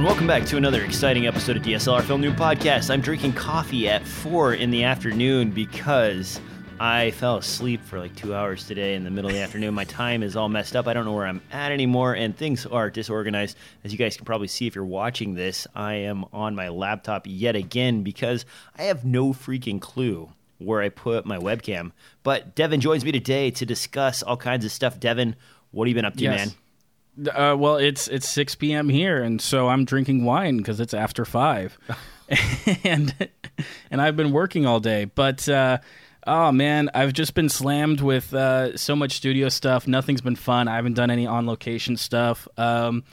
and welcome back to another exciting episode of DSLR Film Noob Podcast. I'm drinking coffee at 4 in the afternoon because I fell asleep for like two hours today in the middle of the afternoon. My time is all messed up. I don't know where I'm at anymore, and things are disorganized. As you guys can probably see if you're watching this, I am on my laptop yet again because I have no freaking clue where I put my webcam. But Devin joins me today to discuss all kinds of stuff. Devin, what have you been up to, Yes. man? Uh, well, it's it's six p.m. here, and so I'm drinking wine because it's after five, and and I've been working all day. But uh, oh man, I've just been slammed with uh, so much studio stuff. Nothing's been fun. I haven't done any on location stuff. Um,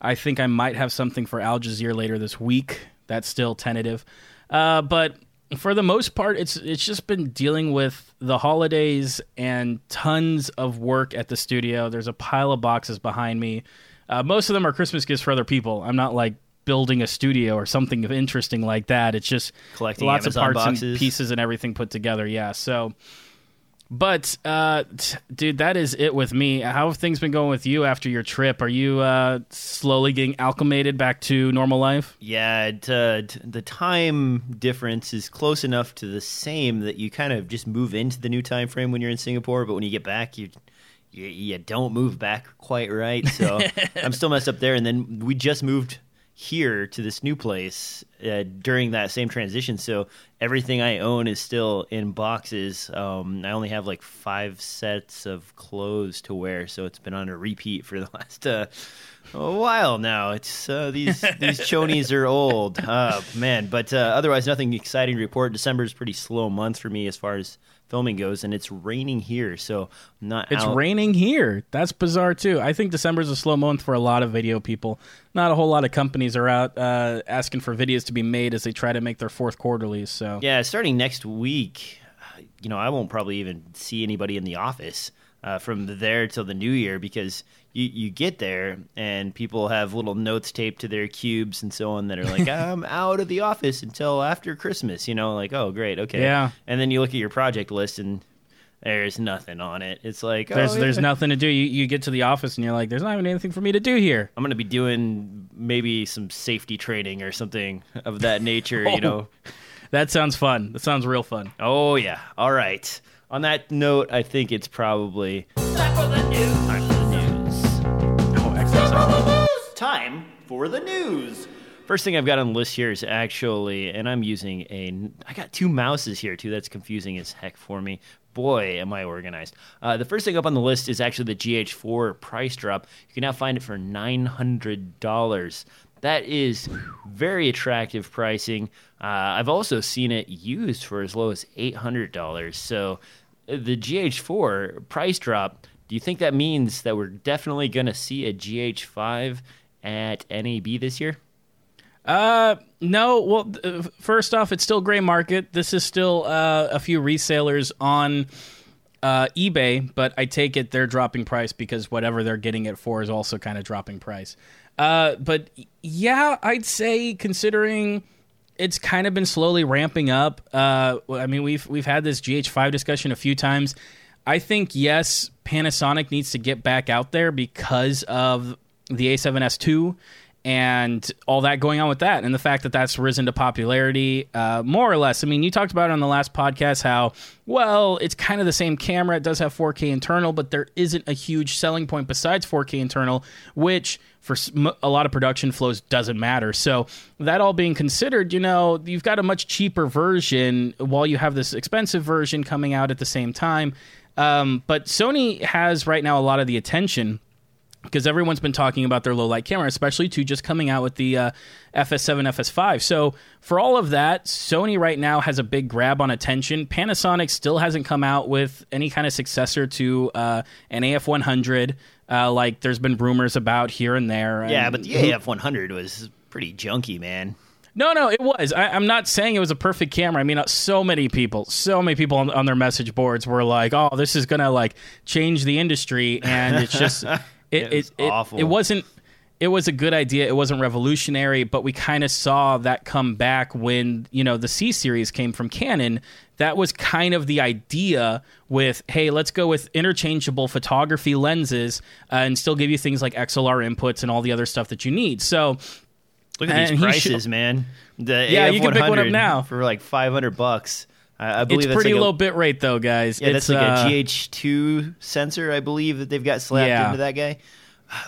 I think I might have something for Al Jazeera later this week. That's still tentative, uh, but for the most part, it's it's just been dealing with the holidays and tons of work at the studio. There's a pile of boxes behind me. Uh, most of them are Christmas gifts for other people. I'm not like building a studio or something of interesting like that. It's just Collecting lots Amazon of parts boxes. and pieces and everything put together. Yeah. So, but uh, t- dude, that is it with me. How have things been going with you after your trip? Are you uh, slowly getting acclimated back to normal life? Yeah, it, uh, t- the time difference is close enough to the same that you kind of just move into the new time frame when you're in Singapore, but when you get back, you you, you don't move back quite right. So I'm still messed up there. And then we just moved here to this new place uh, during that same transition. So everything I own is still in boxes. Um, I only have like five sets of clothes to wear, so it's been on a repeat for the last uh, a while now. It's uh, these these chonies are old, uh, man. But uh, otherwise, nothing exciting to report. December is pretty slow month for me as far as filming goes, and it's raining here, so I'm not. It's out. raining here. That's bizarre too. I think December is a slow month for a lot of video people. Not a whole lot of companies are out uh, asking for videos to be made as they try to make their fourth quarterlies. So Yeah, starting next week, you know, I won't probably even see anybody in the office uh, from there till the new year because you, you get there and people have little notes taped to their cubes and so on that are like, I'm out of the office until after Christmas, you know, like, oh, great, okay. Yeah. And then you look at your project list and there's nothing on it. It's like, there's oh, there's yeah. nothing to do. You, you get to the office and you're like, there's not even anything for me to do here. I'm going to be doing maybe some safety training or something of that nature, you Oh. know. That sounds fun. That sounds real fun. Oh yeah. All right. On that note, I think it's probably Time for the news. First thing I've got on the list here is actually, and I'm using a. I got two mouses here too. That's confusing as heck for me. Boy, am I organized. Uh, the first thing up on the list is actually the GH4 price drop. You can now find it for nine hundred dollars. That is very attractive pricing. Uh, I've also seen it used for as low as eight hundred dollars. So the GH4 price drop. Do you think that means that we're definitely going to see a GH5 at NAB this year? Uh, no. Well, uh, first off, it's still gray market. This is still uh, a few resellers on uh, eBay, but I take it they're dropping price because whatever they're getting it for is also kind of dropping price. Uh, but yeah, I'd say considering it's kind of been slowly ramping up. Uh, I mean, we've we've had this GH5 discussion a few times. I think yes, Panasonic needs to get back out there because of the A7S2 and all that going on with that, and the fact that that's risen to popularity, uh, more or less. I mean, you talked about it on the last podcast how well it's kind of the same camera. It does have 4K internal, but there isn't a huge selling point besides 4K internal, which for a lot of production flows doesn't matter. So that all being considered, you know, you've got a much cheaper version while you have this expensive version coming out at the same time. Um, but Sony has right now a lot of the attention because everyone's been talking about their low light camera, especially to just coming out with the uh, FS7, FS5. So for all of that, Sony right now has a big grab on attention. Panasonic still hasn't come out with any kind of successor to uh, an AF100, uh, like there's been rumors about here and there. Yeah, but the AF100 was pretty junky, man. no, no, it was. I, I'm not saying it was a perfect camera. I mean, uh, so many people, so many people on, on their message boards were like, "Oh, this is gonna like change the industry," and it's just it It it, awful. it wasn't. It was a good idea. It wasn't revolutionary, but we kind of saw that come back when you know the C series came from Canon. That was kind of the idea with, hey, let's go with interchangeable photography lenses uh, and still give you things like XLR inputs and all the other stuff that you need. So Look at these prices, should- man. The Yeah, you can pick one up now. for like five hundred bucks. I, I believe It's pretty like a- low bit rate though, guys. Yeah, it's, that's like uh, a GH2 sensor, I believe, that they've got slapped Yeah. into that guy.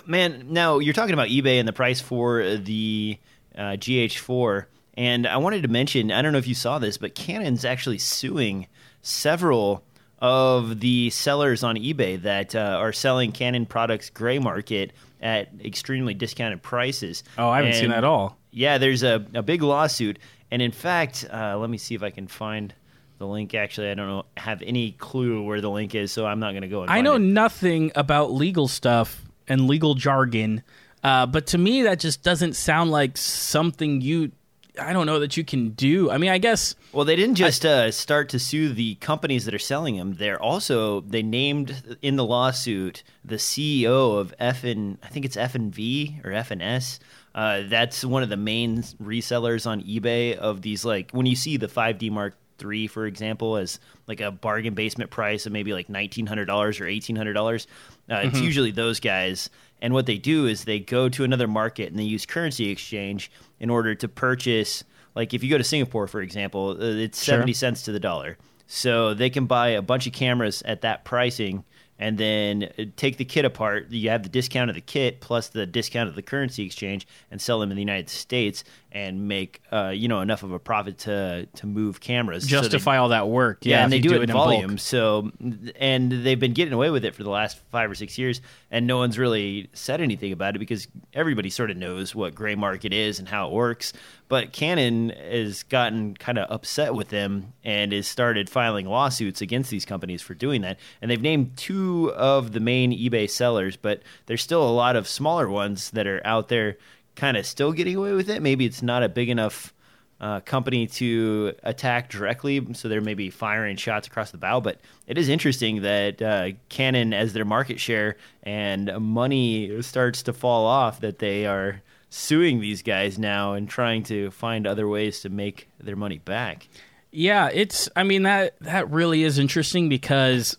Man, now you're talking about eBay and the price for the uh, GH4, and I wanted to mention I don't know if you saw this, but Canon's actually suing several of the sellers on eBay that uh, are selling Canon products gray market at extremely discounted prices. Oh, I haven't seen that at all. yeah, there's a, a big lawsuit, and in fact, uh, let me see if I can find the link. Actually, I don't know have any clue where the link is, so I'm not going to go. I know it. nothing about legal stuff and legal jargon, uh, but to me that just doesn't sound like something you. I don't know that you can do. I mean, I guess Well, they didn't just uh, start to sue the companies that are selling them. They're also they named in the lawsuit the CEO of F and I think it's F and V or F and S. Uh, that's one of the main resellers on eBay of these. Like when you see the 5D Mark III, for example, as like a bargain basement price of maybe like nineteen hundred dollars or eighteen hundred dollars, uh, it's usually those guys. And what they do is they go to another market and they use currency exchange in order to purchase. Like if you go to Singapore, for example, uh, it's Sure. seventy cents to the dollar. So they can buy a bunch of cameras at that pricing and then uh, take the kit apart. You have the discount of the kit plus the discount of the currency exchange and sell them in the United States and make uh, you know enough of a profit to to move cameras. So they- justify all that work. yeah, Yeah, and they you do, it in bulk. volume. So, and they've been getting away with it for the last five or six years, and no one's really said anything about it because everybody sort of knows what gray market is and how it works. But Canon has gotten kind of upset with them and has started filing lawsuits against these companies for doing that. And they've named two of the main eBay sellers, but there's still a lot of smaller ones that are out there kind of still getting away with it. Maybe it's not a big enough uh, company to attack directly, so they're maybe firing shots across the bow. But it is interesting that uh, Canon, as their market share and money starts to fall off, that they are suing these guys now and trying to find other ways to make their money back. Yeah, it's. I mean that that really is interesting because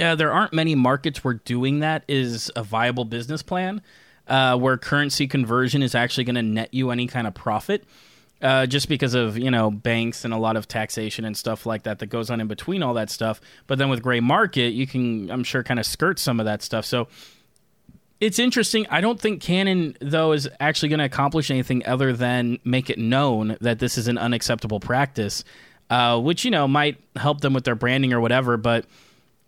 uh, there aren't many markets where doing that is a viable business plan, uh, where currency conversion is actually going to net you any kind of profit. Uh, just because of you know banks and a lot of taxation and stuff like that that goes on in between all that stuff. But then with gray market, you can I'm sure kind of skirt some of that stuff. So it's interesting. I don't think Canon though is actually going to accomplish anything other than make it known that this is an unacceptable practice, uh, which you know might help them with their branding or whatever. But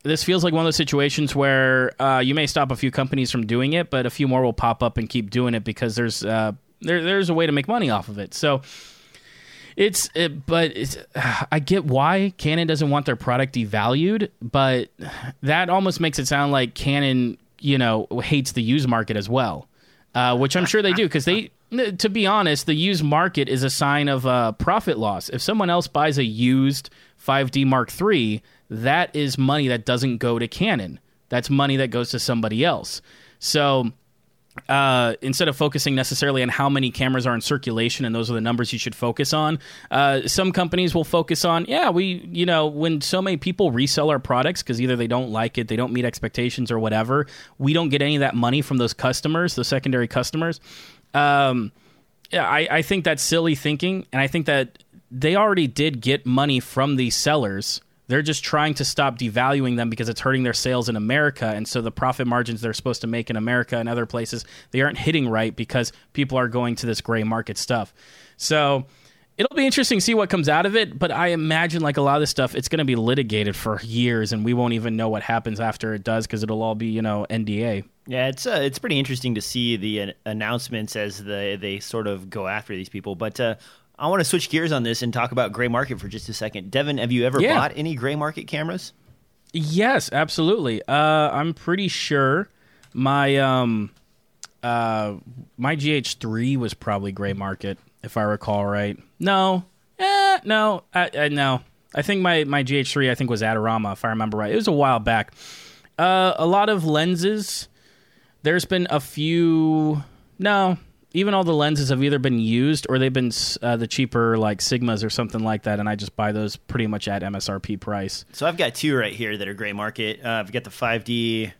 this feels like one of those situations where uh, you may stop a few companies from doing it, but a few more will pop up and keep doing it because there's uh, there, there's a way to make money off of it. So it's it, but it's, I get why Canon doesn't want their product devalued, but that almost makes it sound like Canon, you know, hates the used market as well, uh, which I'm sure they do because they. To be honest, the used market is a sign of uh, profit loss. If someone else buys a used 5D Mark III, that is money that doesn't go to Canon. That's money that goes to somebody else. So uh, instead of focusing necessarily on how many cameras are in circulation and those are the numbers you should focus on, uh, some companies will focus on, yeah, we, you know, when so many people resell our products because either they don't like it, they don't meet expectations or whatever, we don't get any of that money from those customers, the secondary customers. Um, yeah, I, I think that's silly thinking, and I think that they already did get money from these sellers. They're just trying to stop devaluing them because it's hurting their sales in America, and so the profit margins they're supposed to make in America and other places they aren't hitting right because people are going to this gray market stuff. So it'll be interesting to see what comes out of it. But I imagine like a lot of this stuff, it's going to be litigated for years, and we won't even know what happens after it does because it'll all be you know NDA. Yeah, it's uh, it's pretty interesting to see the announcements as they they sort of go after these people. But uh, I want to switch gears on this and talk about gray market for just a second. Devin, have you ever Yeah. bought any gray market cameras? Yes, absolutely. Uh, I'm pretty sure my um, uh, my GH3 was probably gray market, if I recall right. No, eh, no, I, I, no. I think my my GH3 I think was Adorama, if I remember right. It was a while back. Uh, a lot of lenses. There's been a few. No, even all the lenses have either been used or they've been uh, the cheaper like Sigmas or something like that, and I just buy those pretty much at MSRP price. So I've got two right here that are gray market. Uh, I've got the 5D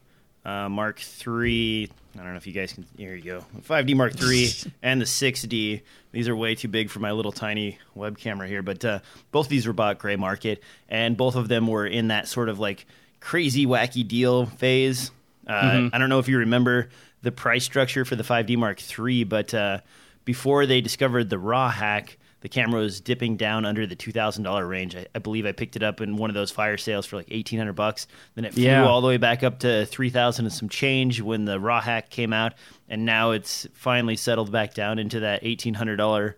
uh, Mark III I don't know if you guys can. Here you go. 5D Mark III and the 6D. These are way too big for my little tiny web camera here, but uh, both of these were bought gray market, and both of them were in that sort of like crazy, wacky deal phase. Uh, Mm-hmm. I don't know if you remember the price structure for the 5D Mark III, but uh, before they discovered the RAW hack, the camera was dipping down under the two thousand dollar range. I, I believe I picked it up in one of those fire sales for like eighteen hundred bucks. Then it flew Yeah. all the way back up to three thousand and some change when the raw hack came out, and now it's finally settled back down into that eighteen hundred dollar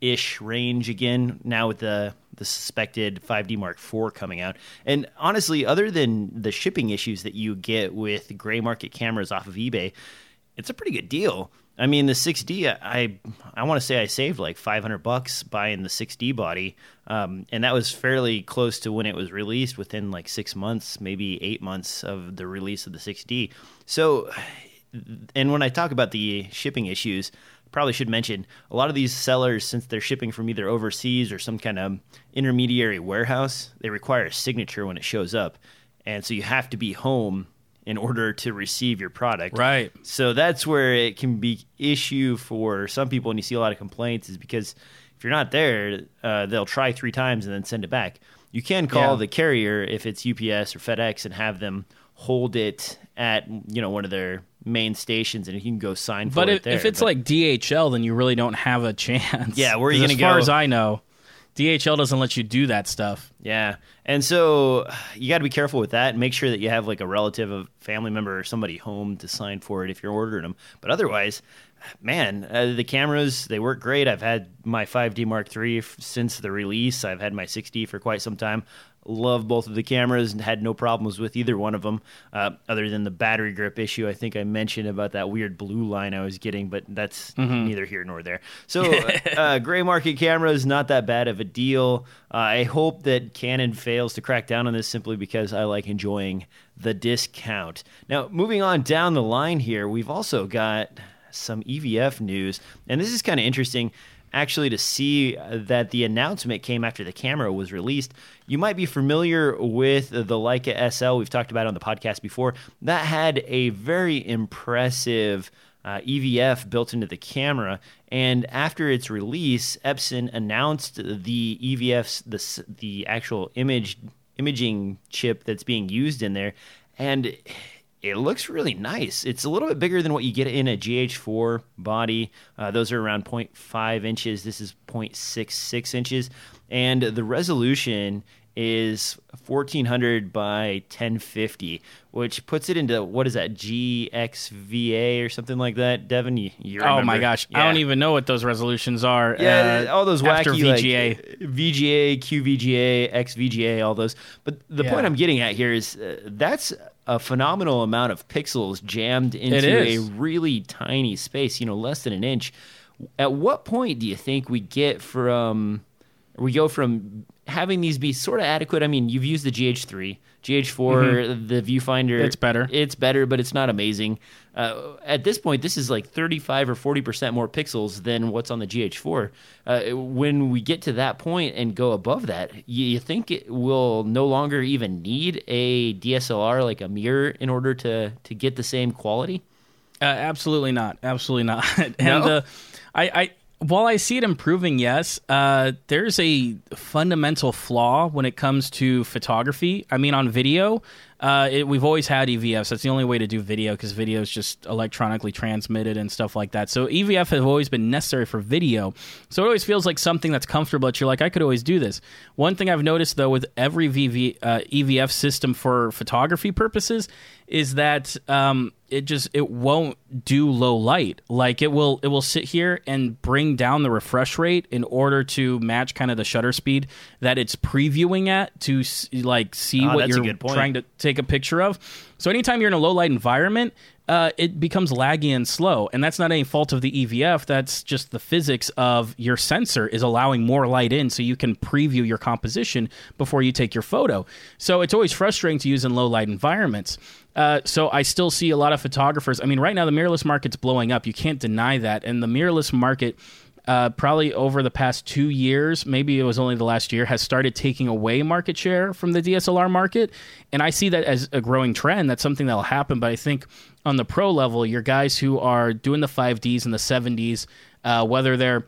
ish range again. Now with the the suspected 5D Mark IV coming out, and honestly, other than the shipping issues that you get with gray market cameras off of eBay, it's a pretty good deal. I mean, the 6D, I I want to say I saved like 500 bucks buying the 6D body, um, and that was fairly close to when it was released, within like six months, maybe eight months of the release of the 6D. So, and when I talk about the shipping issues, probably should mention a lot of these sellers, since they're shipping from either overseas or some kind of intermediary warehouse, they require a signature when it shows up, and so you have to be home in order to receive your product. Right. So that's where it can be issue for some people, and you see a lot of complaints, is because if you're not there, uh, they'll try three times and then send it back. You can call Yeah. the carrier if it's UPS or FedEx and have them hold it at you know one of their main stations, and you can go sign for But it if, there. if it's But- like DHL, then you really don't have a chance. Yeah, where are you 'Cause gonna go? As far as I know, DHL doesn't let you do that stuff. Yeah. And so you got to be careful with that and make sure that you have like a relative, a family member, or somebody home to sign for it if you're ordering them. But otherwise, man, uh, the cameras, they work great. I've had my 5D Mark III f- since the release, I've had my 6D for quite some time. Love both of the cameras and had no problems with either one of them, uh, other than the battery grip issue. I think I mentioned about that weird blue line I was getting, but that's neither here nor there. So, uh, gray market camera is not that bad of a deal. Uh, I hope that Canon fails to crack down on this simply because I like enjoying the discount. Now, moving on down the line here, we've also got some EVF news, and this is kind of interesting actually to see uh, that the announcement came after the camera was released. You might be familiar with the Leica SL. We've talked about on the podcast before. That had a very impressive uh, EVF built into the camera. And after its release, Epson announced the EVF's the the actual image imaging chip that's being used in there, and it looks really nice. It's a little bit bigger than what you get in a GH4 body. Uh, those are around 0.5 inches. This is 0.66 inches, and the resolution is 1400 by 1050, which puts it into what is that GXVA or something like that? Devin, you, you Oh my gosh, I don't even know what those resolutions are. Yeah, uh, all those after wacky like, VGA. VGA, QVGA, XVGA, all those. But the Yeah. point I'm getting at here is uh, that's a phenomenal amount of pixels jammed into a really tiny space. You know, less than an inch. At what point do you think we get from we go from having these be sort of adequate? I mean, you've used the GH3, GH4, the viewfinder. Mm-hmm. It's better. It's better, but it's not amazing. Uh, at this point, this is like 35 or 40 percent more pixels than what's on the GH4. Uh, when we get to that point and go above that, you, you think it will no longer even need a DSLR like a mirror in order to to get the same quality? Uh, absolutely not. Absolutely not. and No? uh, I, I, while I see it improving, yes, uh, there's a fundamental flaw when it comes to photography. I mean, on video, uh, it, we've always had EVFs. That's the only way to do video because video is just electronically transmitted and stuff like that. So EVF has always been necessary for video. So it always feels like something that's comfortable. That you're like, I could always do this. One thing I've noticed though with every VV, uh, EVF system for photography purposes is that um, it just it won't do low light. Like it will it will sit here and bring down the refresh rate in order to match kind of the shutter speed that it's previewing at to like see Ah, what you're trying to take a picture of. So anytime you're in a low light environment, uh, it becomes laggy and slow, and that's not any fault of the EVF. That's just the physics of your sensor is allowing more light in, so you can preview your composition before you take your photo. So it's always frustrating to use in low light environments. Uh, so I still see a lot of photographers. I mean, right now the mirrorless market's blowing up. You can't deny that, and the mirrorless market uh, probably over the past two years, maybe it was only the last year, has started taking away market share from the DSLR market. And I see that as a growing trend. That's something that'll happen. But I think on the pro level, your guys who are doing the 5Ds and the 7Ds, uh, whether they're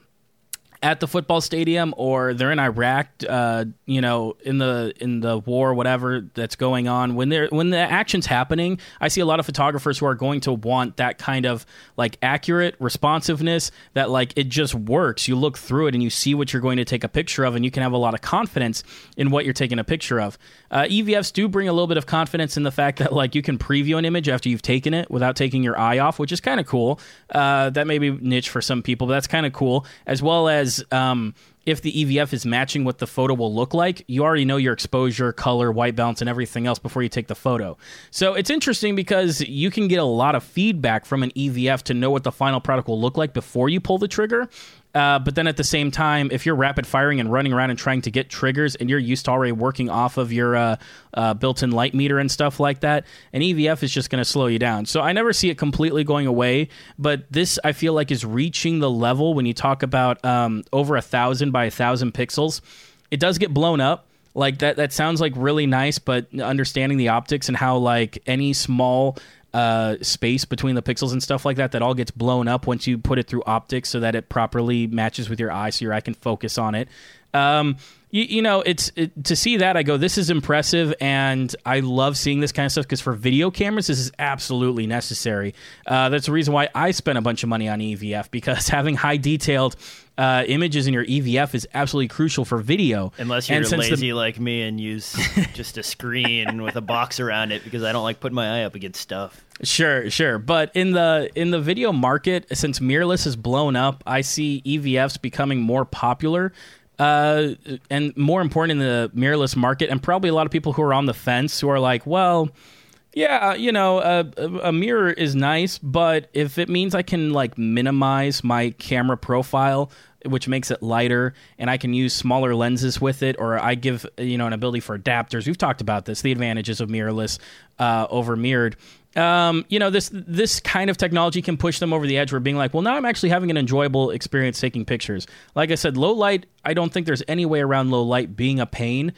at the football stadium or they're in Iraq, uh, you know, in the in the war, whatever that's going on. When they're when the action's happening, I see a lot of photographers who are going to want that kind of like accurate responsiveness that like it just works. You look through it and you see what you're going to take a picture of, and you can have a lot of confidence in what you're taking a picture of. Uh, EVFs do bring a little bit of confidence in the fact that like you can preview an image after you've taken it without taking your eye off, which is kind of cool. Uh, that may be niche for some people, but that's kind of cool. As well as um, if the EVF is matching what the photo will look like, you already know your exposure, color, white balance, and everything else before you take the photo. So it's interesting because you can get a lot of feedback from an EVF to know what the final product will look like before you pull the trigger. Uh, but then at the same time, if you're rapid firing and running around and trying to get triggers and you're used to already working off of your uh, uh, built in light meter and stuff like that, an EVF is just going to slow you down. So I never see it completely going away, but this I feel like is reaching the level when you talk about um, over a thousand by a thousand pixels. It does get blown up. Like that, that sounds like really nice, but understanding the optics and how like any small uh, space between the pixels and stuff like that that all gets blown up once you put it through optics so that it properly matches with your eye so your eye can focus on it. Um, you, you, know it's it, to see that i go this is impressive and i love seeing this kind of stuff because for video cameras this is absolutely necessary. Uh, that's the reason why i spent a bunch of money on evf because having high detailed uh, images in your EVF is absolutely crucial for video. Unless you're lazy the... like me and use just a screen with a box around it because I don't like putting my eye up against stuff. Sure, sure. But in the in the video market, since mirrorless has blown up, I see EVFs becoming more popular. Uh, and more important in the mirrorless market, and probably a lot of people who are on the fence who are like, well, yeah, you know, uh, a mirror is nice, but if it means I can like minimize my camera profile, which makes it lighter, and I can use smaller lenses with it, or I give you know an ability for adapters. We've talked about this, the advantages of mirrorless uh, over mirrored. Um, you know, this this kind of technology can push them over the edge. Where being like, well, now I'm actually having an enjoyable experience taking pictures. Like I said, low light. I don't think there's any way around low light being a pain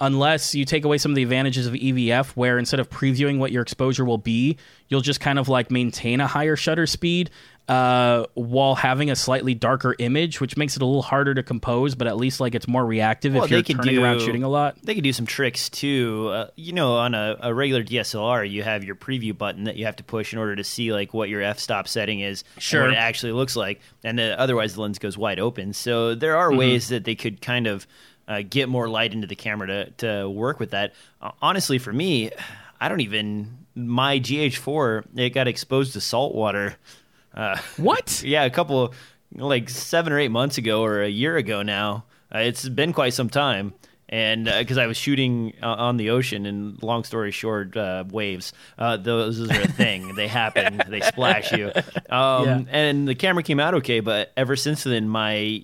unless you take away some of the advantages of EVF, where instead of previewing what your exposure will be, you'll just kind of like maintain a higher shutter speed uh, while having a slightly darker image, which makes it a little harder to compose, but at least like it's more reactive well, if you're turning do, around shooting a lot. They could do some tricks too. Uh, you know, on a, a, regular DSLR, you have your preview button that you have to push in order to see like what your f-stop setting is, sure. what it actually looks like, and then otherwise the lens goes wide open. So there are mm-hmm. ways that they could kind of uh, get more light into the camera to to work with that. Uh, honestly, for me, I don't even my GH4 it got exposed to salt water. Uh, what? yeah, a couple like seven or eight months ago or a year ago now. Uh, it's been quite some time. And because uh, I was shooting uh, on the ocean, and long story short, waves, those are a thing. they happen. They splash you. Um, yeah. And the camera came out okay, but ever since then, my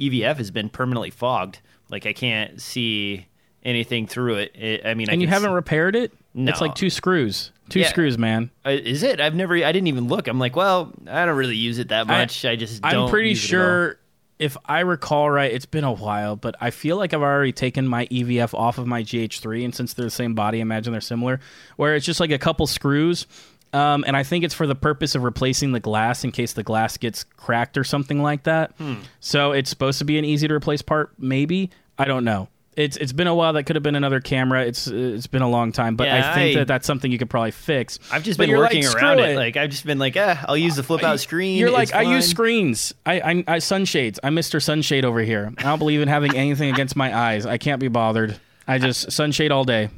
EVF has been permanently fogged. Like I can't see anything through it. it I mean, and I you haven't repaired it. No. It's like two screws. Two yeah. screws, man. Uh, is it? I've never. I didn't even look. I'm like, well, I don't really use it that much. I, I just. I'm pretty sure. If I recall right, it's been a while, but I feel like I've already taken my EVF off of my GH3, and since they're the same body, I imagine they're similar. Where it's just like a couple screws, um, and I think it's for the purpose of replacing the glass in case the glass gets cracked or something like that. Hmm. So it's supposed to be an easy to replace part, maybe. I don't know. It's it's been a while. That could have been another camera. It's it's been a long time, but yeah, I think I, that that's something you could probably fix. I've just but been working like, around it. it. Like I've just been like, eh, I'll use the flip out screen. You're like, I use screens. I, I I sunshades. I'm Mister Sunshade over here. I don't believe in having anything against my eyes. I can't be bothered. I just sunshade all day.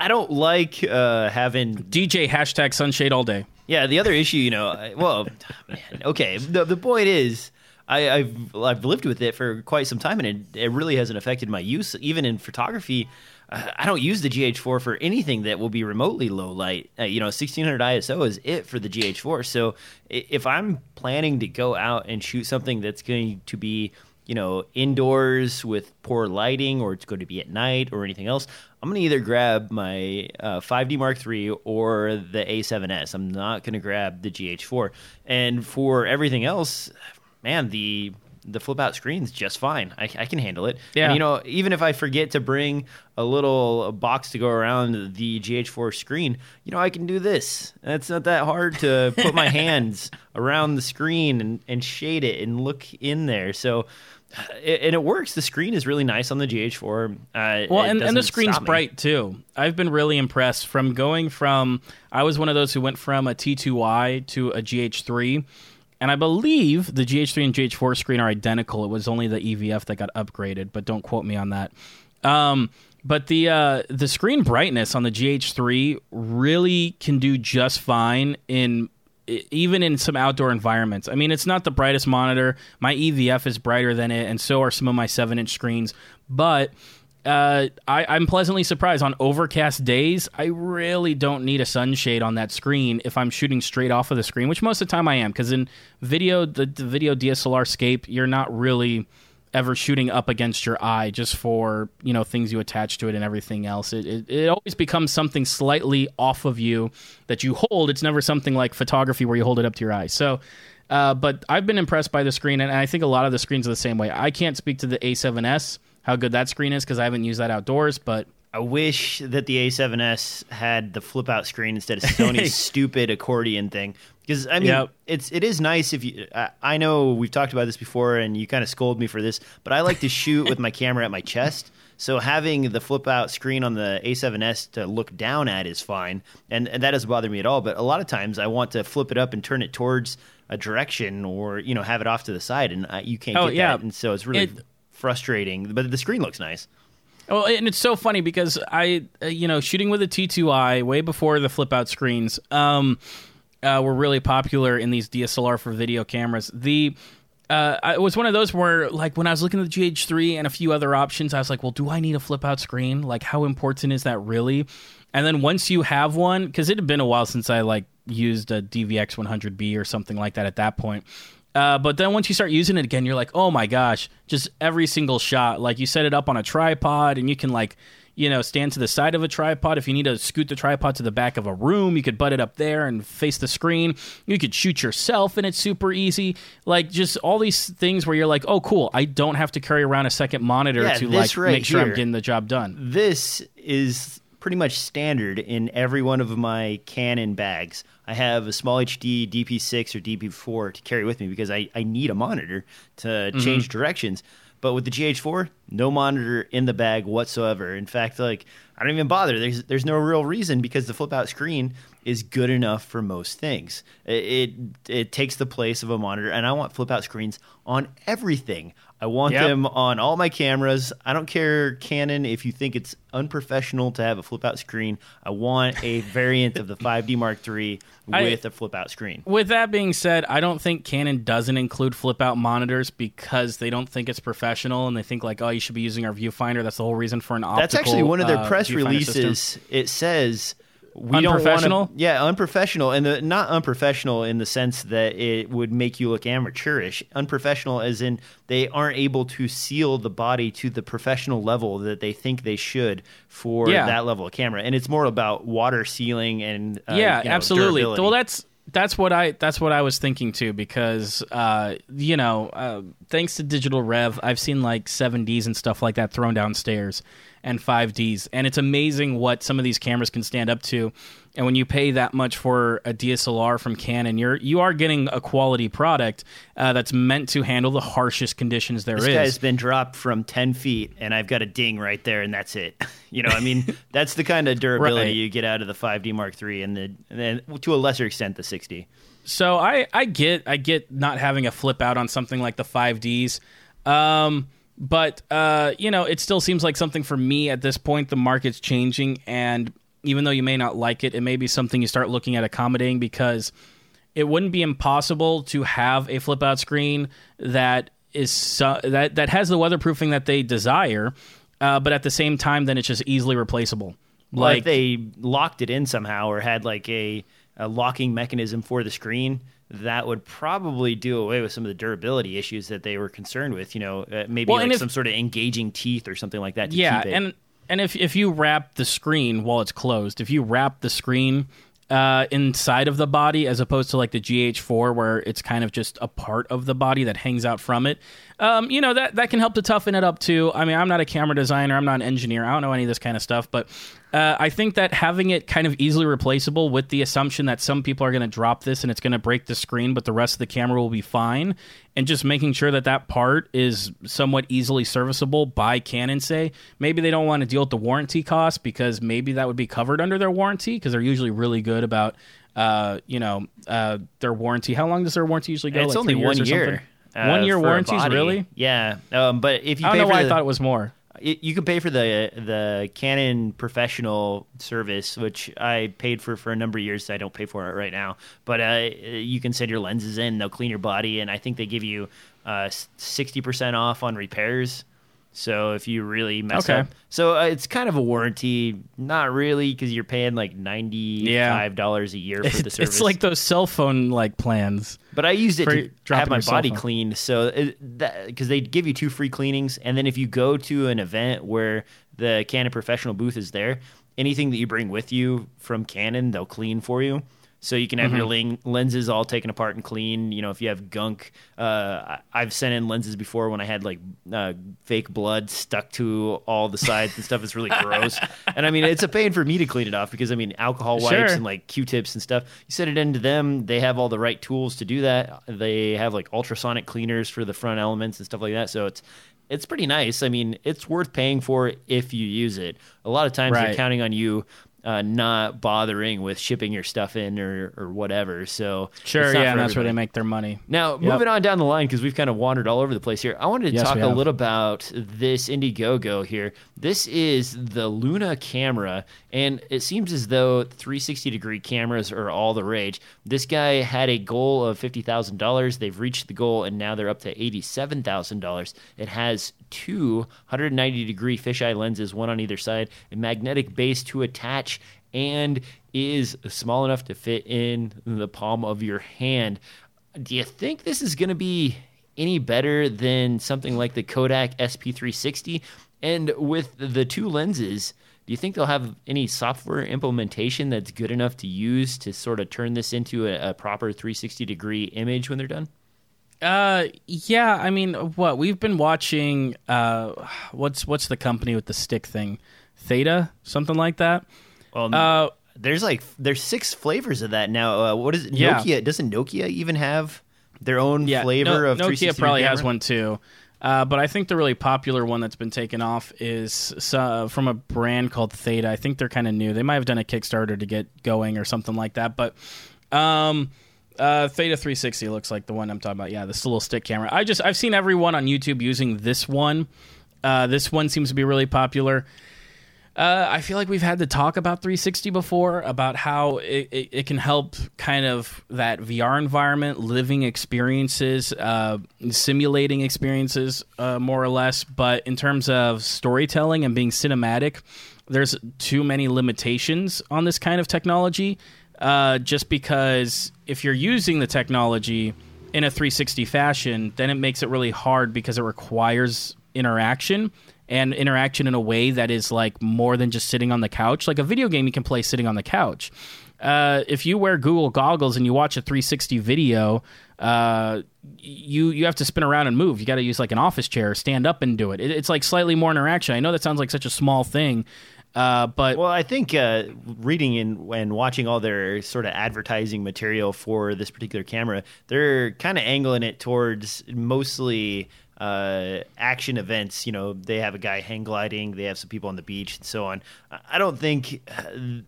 I don't like uh, having DJ hashtag sunshade all day. Yeah, the other issue, you know, well, man, okay. The, the point is, I, have I've lived with it for quite some time, and it, it really hasn't affected my use. Even in photography, uh, I don't use the GH4 for anything that will be remotely low light. Uh, you know, 1600 ISO is it for the GH4. So if I'm planning to go out and shoot something that's going to be you know, indoors with poor lighting or it's going to be at night or anything else, I'm going to either grab my uh, 5D Mark III or the A7S. I'm not going to grab the GH4. And for everything else, man, the the flip out screen's just fine. I, I can handle it. Yeah. And, you know, even if I forget to bring a little box to go around the GH4 screen, you know, I can do this. It's not that hard to put my hands around the screen and, and shade it and look in there. So, and it works. The screen is really nice on the GH4. Uh, Well, and, and the screen's bright too. I've been really impressed from going from. I was one of those who went from a T2i to a GH3, and I believe the GH3 and GH4 screen are identical. It was only the EVF that got upgraded, but don't quote me on that. Um, but the uh, the screen brightness on the GH3 really can do just fine in even in some outdoor environments. I mean, it's not the brightest monitor. My EVF is brighter than it, and so are some of my seven inch screens. But uh, I, I'm pleasantly surprised on overcast days. I really don't need a sunshade on that screen if I'm shooting straight off of the screen, which most of the time I am. Because in video, the, the video DSLR scape, you're not really ever shooting up against your eye just for you know things you attach to it and everything else it, it, it always becomes something slightly off of you that you hold it's never something like photography where you hold it up to your eye so uh, but i've been impressed by the screen and i think a lot of the screens are the same way i can't speak to the a7s how good that screen is because i haven't used that outdoors but I wish that the A7S had the flip out screen instead of Sony's stupid accordion thing. Because I mean, Yep. it's it is nice if you. I, I know we've talked about this before, and you kind of scold me for this, but I like to shoot with my camera at my chest. So having the flip out screen on the A7S to look down at is fine, and, and that doesn't bother me at all. But a lot of times I want to flip it up and turn it towards a direction, or you know have it off to the side, and I, you can't Oh, get yeah. that, and so it's really It- frustrating. But the screen looks nice. Well, and it's so funny because I, uh, you know, shooting with a T2i way before the flip out screens um, uh, were really popular in these DSLR for video cameras. The uh, I- it was one of those where, like, when I was looking at the GH3 and a few other options, I was like, well, do I need a flip out screen? Like, how important is that really? And then once you have one, because it had been a while since I like used a DVX 100B or something like that at that point. Uh, but then once you start using it again, you're like, oh my gosh, just every single shot. Like you set it up on a tripod and you can like, you know, stand to the side of a tripod. If you need to scoot the tripod to the back of a room, you could butt it up there and face the screen. You could shoot yourself and it's super easy. Like just all these things where you're like, oh cool, I don't have to carry around a second monitor Yeah, to like right make sure I'm getting the job done. this is pretty much standard in every one of my Canon bags. I have a SmallHD DP6 or DP4 to carry with me because I, I need a monitor to mm-hmm. change directions. But with the GH4, no monitor in the bag whatsoever. In fact, like I don't even bother. There's there's no real reason because the flip out screen is good enough for most things. It, it it takes the place of a monitor, and I want flip out screens on everything. I want Yep. them on all my cameras. I don't care, Canon, if you think it's unprofessional to have a flip out screen. I want a variant of the 5D Mark III with a flip out screen. With that being said, I don't think Canon doesn't include flip out monitors because they don't think it's professional and they think like, oh, you should be using our viewfinder. That's the whole reason for an optical. That's actually one of their uh, press releases. system. It says we don't Unprofessional? want. Yeah, unprofessional, and the, not unprofessional in the sense that it would make you look amateurish. Unprofessional, as in they aren't able to seal the body to the professional level that they think they should for Yeah. that level of camera, and it's more about water sealing and uh, yeah, you know, absolutely. durability. Well, that's that's what I that's what I was thinking too because uh, you know uh, thanks to DigitalRev, I've seen like seven Ds and stuff like that thrown downstairs and five Ds, and it's amazing what some of these cameras can stand up to. And when you pay that much for a DSLR from Canon, you're you are getting a quality product uh, that's meant to handle the harshest conditions there is. this guy's been dropped from 10 feet and i've got a ding right there and that's it you know i mean that's the kind of durability Right. you get out of the 5d mark iii and the and then to a lesser extent the 6d So I I get I get not having a flip out on something like the 5Ds. Um but uh you know, it still seems like something for me at this point the market's changing and even though you may not like it, it may be something you start looking at accommodating because it wouldn't be impossible to have a flip out screen that is so, that that has the weatherproofing that they desire, uh, but at the same time then it's just easily replaceable. like Like they locked it in somehow or had like a, a locking mechanism for the screen that would probably do away with some of the durability issues that they were concerned with you know uh, maybe Well, like if- some sort of engaging teeth or something like that to yeah keep it and and if if you wrap the screen while it's closed if you wrap the screen uh, inside of the body as opposed to like the GH4 where it's kind of just a part of the body that hangs out from it. Um, you know that that can help to toughen it up too. I mean, I'm not a camera designer, I'm not an engineer, I don't know any of this kind of stuff, but uh, I think that having it kind of easily replaceable with the assumption that some people are going to drop this and it's going to break the screen, but the rest of the camera will be fine, and just making sure that that part is somewhat easily serviceable by Canon, say maybe they don't want to deal with the warranty cost because maybe that would be covered under their warranty because they're usually really good about. Uh, you know, uh, their warranty. How long does their warranty usually go? It's like only one year. something? uh, One year warranties, really? Yeah, um, but if you I don't know why the, I thought it was more. It- you can pay for the the Canon professional service, which I paid for for a number of years. I don't pay for it right now, but uh, you can send your lenses in. They'll clean your body, and I think they give you uh, sixty percent off on repairs. So if you really mess Okay. up, so uh, it's kind of a warranty, not really, because you're paying like ninety five dollars a year for the service. it's like those cell phone like plans. But I used it to have my body cleaned, so because they give you two free cleanings, and then if you go to an event where the Canon professional booth is there, anything that you bring with you from Canon, they'll clean for you. So you can have your Mm-hmm. len- lenses all taken apart and clean. You know, if you have gunk, uh, I've sent in lenses before when I had like uh, fake blood stuck to all the sides and stuff. It's really gross. And I mean, it's a pain for me to clean it off because I mean, alcohol wipes Sure. and like Q-tips and stuff. You send it into them, they have all the right tools to do that. They have like ultrasonic cleaners for the front elements and stuff like that. So it's it's pretty nice. I mean, it's worth paying for if you use it. A lot of times they're counting on you uh, not bothering with shipping your stuff in or or whatever. So Sure, yeah, and that's where they make their money. Now, Yep. moving on down the line because we've kind of wandered all over the place here. I wanted to Yes, talk a little about this Indiegogo here. This is the Luna camera, and it seems as though 360 degree cameras are all the rage. This guy had a goal of fifty thousand dollars. They've reached the goal, and now they're up to eighty-seven thousand dollars. It has two 190 degree fisheye lenses, one on either side, a magnetic base to attach, and is small enough to fit in the palm of your hand. Do you think this is going to be any better than something like the Kodak SP360? And with the two lenses, do you think they'll have any software implementation that's good enough to use to sort of turn this into a, a proper 360 degree image when they're done? Uh, yeah. I mean, what we've been watching. Uh, what's what's the company with the stick thing? Theta, something like that. Well, Uh, there's like there's six flavors of that now. Uh, what is it? Yeah. Nokia? Doesn't Nokia even have their own yeah, flavor no, of Nokia 360 probably has one too. Uh, but I think the really popular one that's been taken off is uh, from a brand called Theta. I think they're kind of new. They might have done a Kickstarter to get going or something like that. But um, uh, Theta 360 looks like the one I'm talking about. Yeah, this little stick camera. I just I've seen everyone on YouTube using this one. Uh, this one seems to be really popular. Uh, I feel like we've had the talk about 360 before about how it, it, it can help kind of that VR environment, living experiences, uh, simulating experiences, uh, more or less. But in terms of storytelling and being cinematic, there's too many limitations on this kind of technology. Uh, just because if you're using the technology in a 360 fashion, then it makes it really hard because it requires interaction and interaction in a way that is like more than just sitting on the couch. Like a video game, you can play sitting on the couch. Uh, if you wear Google goggles and you watch a 360 video, uh, you you have to spin around and move. You got to use like an office chair, stand up and do it. it. It's like slightly more interaction. I know that sounds like such a small thing, uh, but Well, I think uh, reading and, and watching all their sort of advertising material for this particular camera, they're kind of angling it towards mostly uh, action events. You know, they have a guy hang gliding, they have some people on the beach, and so on. I- don't think uh,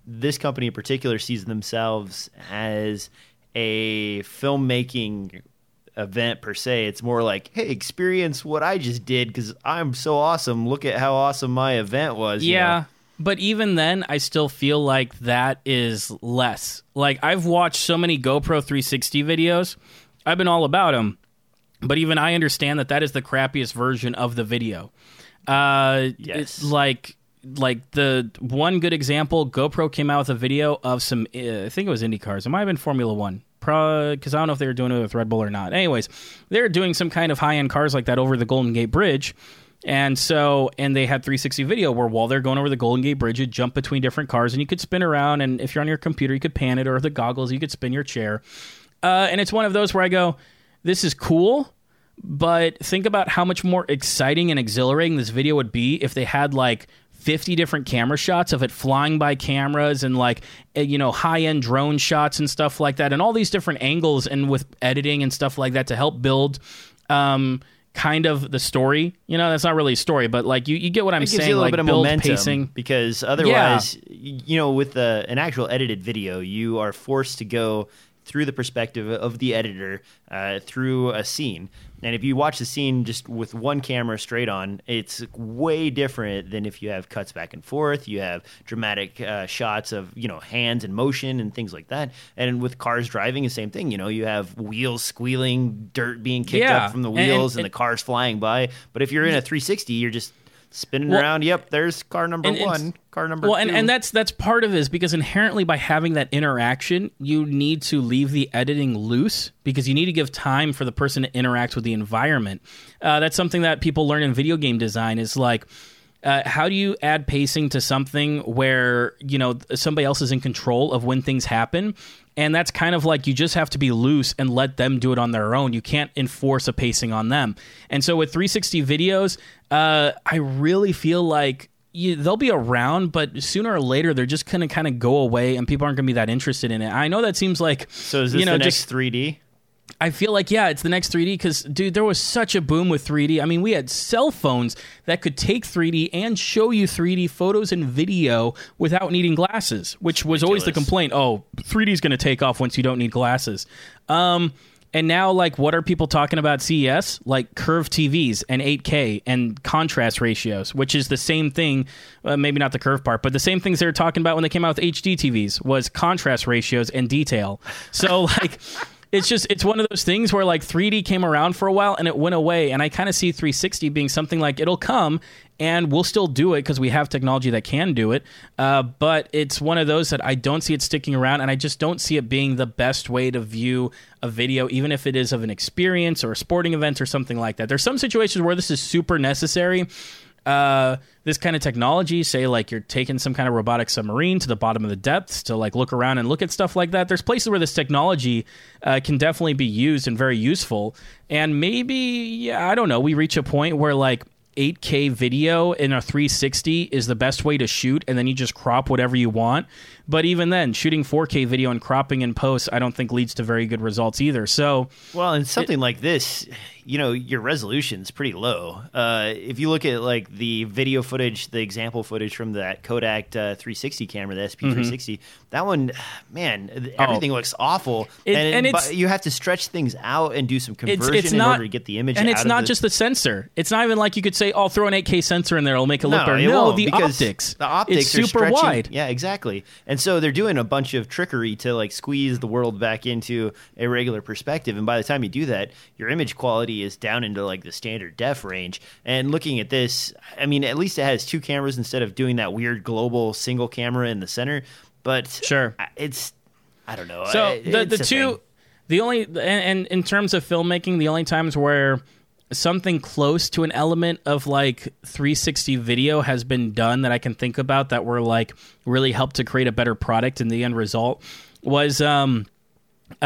this company in particular sees themselves as a filmmaking event per se. It's more like, hey, experience what I just did because I'm so awesome. Look at how awesome my event was. you know? Yeah. But even then, I still feel like that is less. Like, I've watched so many GoPro 360 videos, I've been all about them. But even I understand that that is the crappiest version of the video. Uh, Yes. it's like, like the one good example, GoPro came out with a video of some, uh, I think it was Indy cars. It might have been Formula One. Because I don't know if they were doing it with Red Bull or not. Anyways, they were doing some kind of high end cars like that over the Golden Gate Bridge And so, and they had 360 video where while they're going over the Golden Gate Bridge, you jump between different cars and you could spin around. And if you're on your computer, you could pan it, or the goggles, you could spin your chair. Uh, and it's one of those where I go, this is cool, but think about how much more exciting and exhilarating this video would be if they had like 50 different camera shots of it flying by cameras and like eh, you know high end drone shots and stuff like that and all these different angles and with editing and stuff like that to help build um, kind of the story. You know, that's not really a story, but like you, you get what I'm saying. a little like bit of momentum pacing. because otherwise, y- you know, with the, an actual edited video, you are forced to go through the perspective of the editor uh, through a scene. And if you watch the scene just with one camera straight on, it's way different than if you have cuts back and forth. You have dramatic uh, shots of you know hands and motion and things like that. And with cars driving, the same thing. You know, you have wheels squealing, dirt being kicked Yeah. up from the And- wheels, and, and- the cars flying by. But if you're in a 360, you're just spinning Well- around. Yep, there's car number and one, car number well, two. and, and that's that's part of it is because inherently by having that interaction, you need to leave the editing loose because you need to give time for the person to interact with the environment. Uh, that's something that people learn in video game design is like. Uh, how do you add pacing to something where you know somebody else is in control of when things happen and that's kind of like you just have to be loose and let them do it on their own you can't enforce a pacing on them and so with 360 videos uh, i really feel like you, they'll be around, but sooner or later they're just gonna kind of go away, and people aren't gonna be that interested in it. I know that seems like so is this you know the next just 3D? I feel like yeah, it's the next 3D because dude, there was such a boom with 3D. I mean, we had cell phones that could take 3D and show you 3D photos and video without needing glasses, which was always the complaint. Oh, 3D is going to take off once you don't need glasses. Um, and now, like, what are people talking about CES? Like curved TVs and 8K and contrast ratios, which is the same thing. Uh, maybe not the curve part, but the same things they were talking about when they came out with HD TVs was contrast ratios and detail. So, like, it's just it's one of those things where like 3D came around for a while and it went away, and I kind of see 360 being something like it'll come and we'll still do it because we have technology that can do it. Uh, but it's one of those that I don't see it sticking around, and I just don't see it being the best way to view a video, even if it is of an experience or a sporting event or something like that. There's some situations where this is super necessary. Uh, this kind of technology, say like you're taking some kind of robotic submarine to the bottom of the depths to like look around and look at stuff like that. There's places where this technology uh, can definitely be used and very useful. And maybe, yeah, I don't know, we reach a point where like 8K video in a 360 is the best way to shoot, and then you just crop whatever you want. But even then, shooting 4K video and cropping in post, I don't think leads to very good results either. So, Well, and something like this, you know, your resolution's pretty low. Uh, if you look at like the video footage, the example footage from that Kodak uh, 360 camera, the SP 360, that one, man, everything looks awful, Mm-hmm. It- and, and it's- you have to stretch things out and do some it's conversion it's in not order to get the image. and it's not the- just the sensor. It's not even like you could say, "Oh, throw an 8K sensor in there; it'll make it look no, better." it no, the optics. The optics it's are super stretching- wide. Yeah, exactly. And so they're doing a bunch of trickery to like squeeze the world back into a regular perspective. And by the time you do that, your image quality is down into like the standard def range. And looking at this, I mean, at least it has two cameras instead of doing that weird global single camera in the center. But Sure. It's I don't know. So I- the the two, thing. the only and, and in terms of filmmaking, the only times where something close to an element of like 360 video has been done that I can think about that were like really helped to create a better product in the end result was um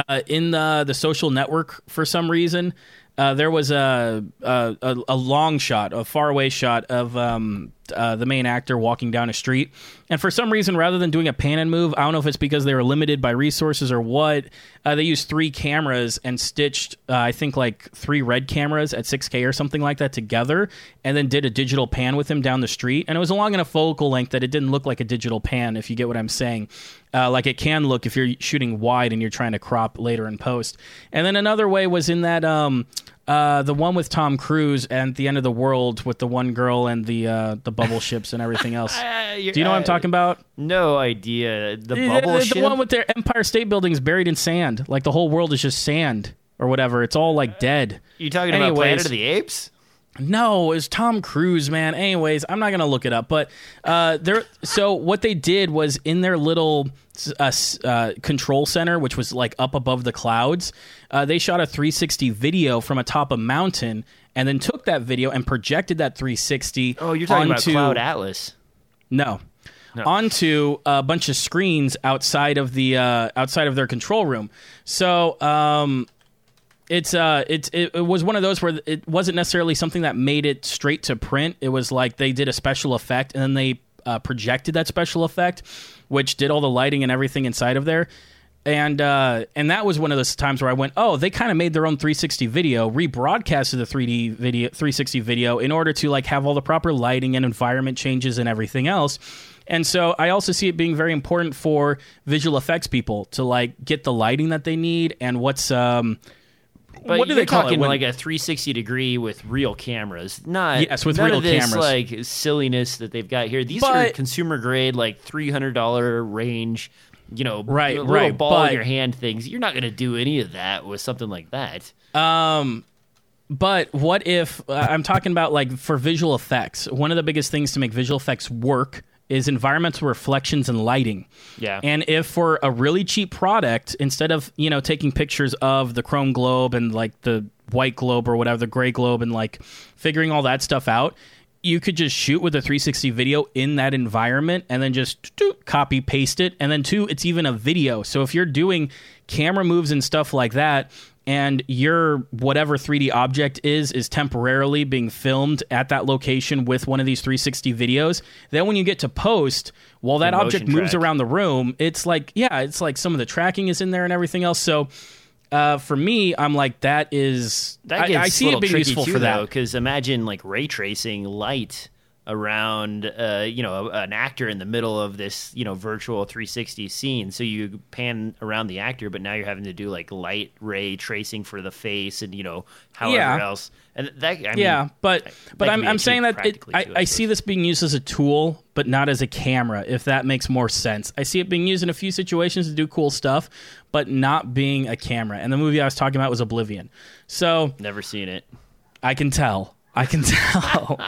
uh, in the the social network for some reason. Uh, there was a, a a long shot, a far away shot of um, uh, the main actor walking down a street, and for some reason, rather than doing a pan and move, I don't know if it's because they were limited by resources or what, uh, they used three cameras and stitched, uh, I think, like three red cameras at 6K or something like that together, and then did a digital pan with him down the street, and it was in a focal length that it didn't look like a digital pan, if you get what I'm saying, uh, like it can look if you're shooting wide and you're trying to crop later in post. And then another way was in that um, uh, the one with Tom Cruise and the end of the world with the one girl and the uh, the bubble ships and everything else. Uh, Do you know what I'm talking about? No idea. The The- bubble the, ship. one with their Empire State Buildings buried in sand. Like the whole world is just sand or whatever. It's all like dead. you talking about Planet of the Apes? No, it's Tom Cruise, man. Anyways, I'm not gonna look it up, but uh, there. So what they did was in their little uh, uh, control center, which was like up above the clouds, uh, they shot a 360 video from atop a mountain, and then took that video and projected that 360. Oh, you're talking onto, about Cloud Atlas. No. Onto a bunch of screens outside of the uh, outside of their control room. So um, it's uh it's it, it was one of those where it wasn't necessarily something that made it straight to print. It was like they did a special effect and then they uh, projected that special effect, which did all the lighting and everything inside of there. And uh, and that was one of those times where I went, oh, they kind of made their own 360 video, rebroadcasted the 3D video, 360 video in order to like have all the proper lighting and environment changes and everything else. And so I also see it being very important for visual effects people to like get the lighting that they need and what's um But what do they call talking it? When- like a 360 degree with real cameras, not Yes, with none real of this, cameras. Like silliness that they've got here. These are consumer grade, like three hundred dollar range. You know, Right, little right, ball in your hand things. You're not going to do any of that with something like that. Um, but what if uh, I'm talking about like for visual effects? One of the biggest things to make visual effects work is environmental reflections and lighting. Yeah. And if for a really cheap product, instead of you know taking pictures of the chrome globe and like the white globe or whatever, the gray globe, and like figuring all that stuff out. You could just shoot with a 360 video in that environment and then just copy paste it. And then, two, it's even a video. So if you're doing camera moves and stuff like that, and your whatever 3D object is is temporarily being filmed at that location with one of these 360 videos, then when you get to post, while that object moves track. around the room, it's like yeah, it's like some of the tracking is in there and everything else. So uh, for me, I'm like that is That I, gets I see a it little being useful too, for that. Because imagine like ray tracing light around, uh, you know, an actor in the middle of this, you know, virtual 360 scene. So you pan around the actor, but now you're having to do like light ray tracing for the face and you know, however Yeah. else. And that, I mean, yeah, but that but I'm I'm saying that it, I I see this being used as a tool, but not as a camera. If that makes more sense, I see it being used in a few situations to do cool stuff, but not being a camera. And the movie I was talking about was Oblivion, so never seen it. I can tell. I can tell.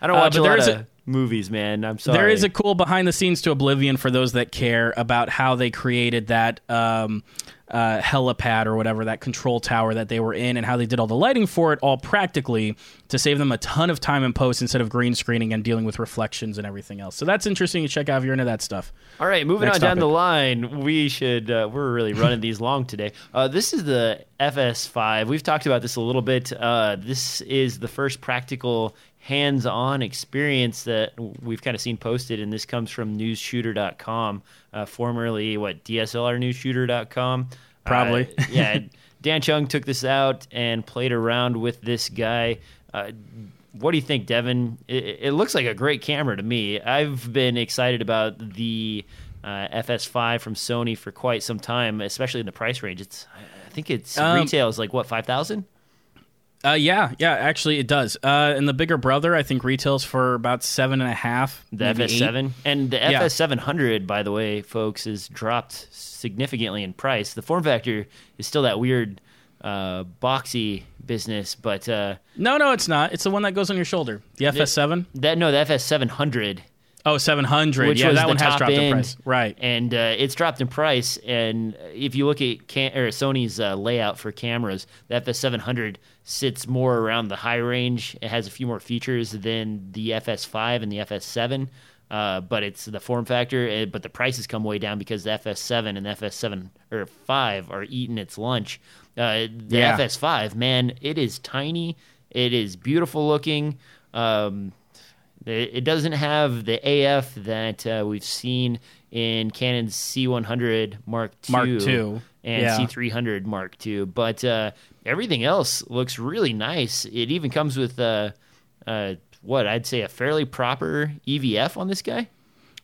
I don't Uh, watch but a lot of a- movies, man. I'm sorry. There is a cool behind the scenes to Oblivion for those that care about how they created that um, uh, helipad or whatever, that control tower that they were in, and how they did all the lighting for it, all practically to save them a ton of time in post instead of green screening and dealing with reflections and everything else. So that's interesting to check out if you're into that stuff. All right, moving Next on down the line, we should. Uh, we're really running these long today. Uh, this is the FS5. We've talked about this a little bit. Uh, this is the first practical hands-on experience that we've kind of seen posted, and this comes from NewsShooter.com, uh, formerly what DSLRNewsShooter.com. Probably. Uh, yeah, Dan Chung took this out and played around with this guy. Uh, what do you think, Devin? It, it looks like a great camera to me. I've been excited about the uh, FS5 from Sony for quite some time, especially in the price range. It's, I think it's Um, retail is like what five thousand. Uh, yeah, yeah, actually it does. Uh, and the bigger brother, I think retails for about seven and a half. The. FS7 and the Yeah. FS700, by the way, folks, has dropped significantly in price. The form factor is still that weird uh, boxy business, but uh, No, no, it's not. It's the one that goes on your shoulder. The FS7. that no, the FS700 Oh, 700. which yeah, was that the one has top dropped in end, price. Right. And uh, it's dropped in price. And if you look at can- or Sony's uh, layout for cameras, the FS700 sits more around the high range. It has a few more features than the FS5 and the FS7. Uh, but it's the form factor, uh, but the prices come way down because the FS7 and the FS7 or 5 are eating its lunch. Uh, the Yeah. FS5, man, it is tiny. It is beautiful looking. Um, it doesn't have the AF that uh, we've seen in Canon's C100 Mark II, Mark II, and yeah. C300 Mark II, but uh, everything else looks really nice. It even comes with uh, uh, what I'd say a fairly proper EVF on this guy.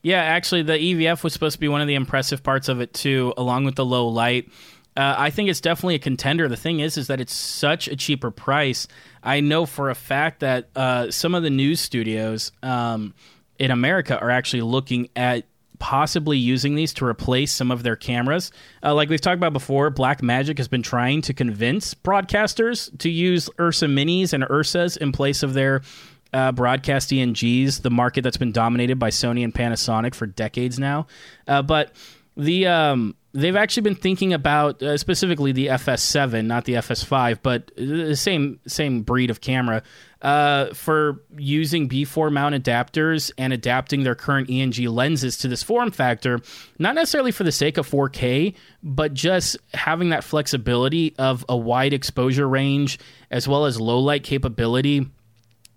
Yeah, actually, the EVF was supposed to be one of the impressive parts of it too, along with the low light. Uh, I think it's definitely a contender. The thing is, is that it's such a cheaper price. I know for a fact that uh, some of the news studios um, in America are actually looking at possibly using these to replace some of their cameras. Uh, like we've talked about before, Blackmagic has been trying to convince broadcasters to use Ursa Minis and Ursas in place of their uh, broadcast ENGs, the market that's been dominated by Sony and Panasonic for decades now. Uh, but the um, they've actually been thinking about uh, specifically the FS7, not the FS5, but the same same breed of camera uh, for using B4 mount adapters and adapting their current ENG lenses to this form factor. Not necessarily for the sake of 4K, but just having that flexibility of a wide exposure range as well as low light capability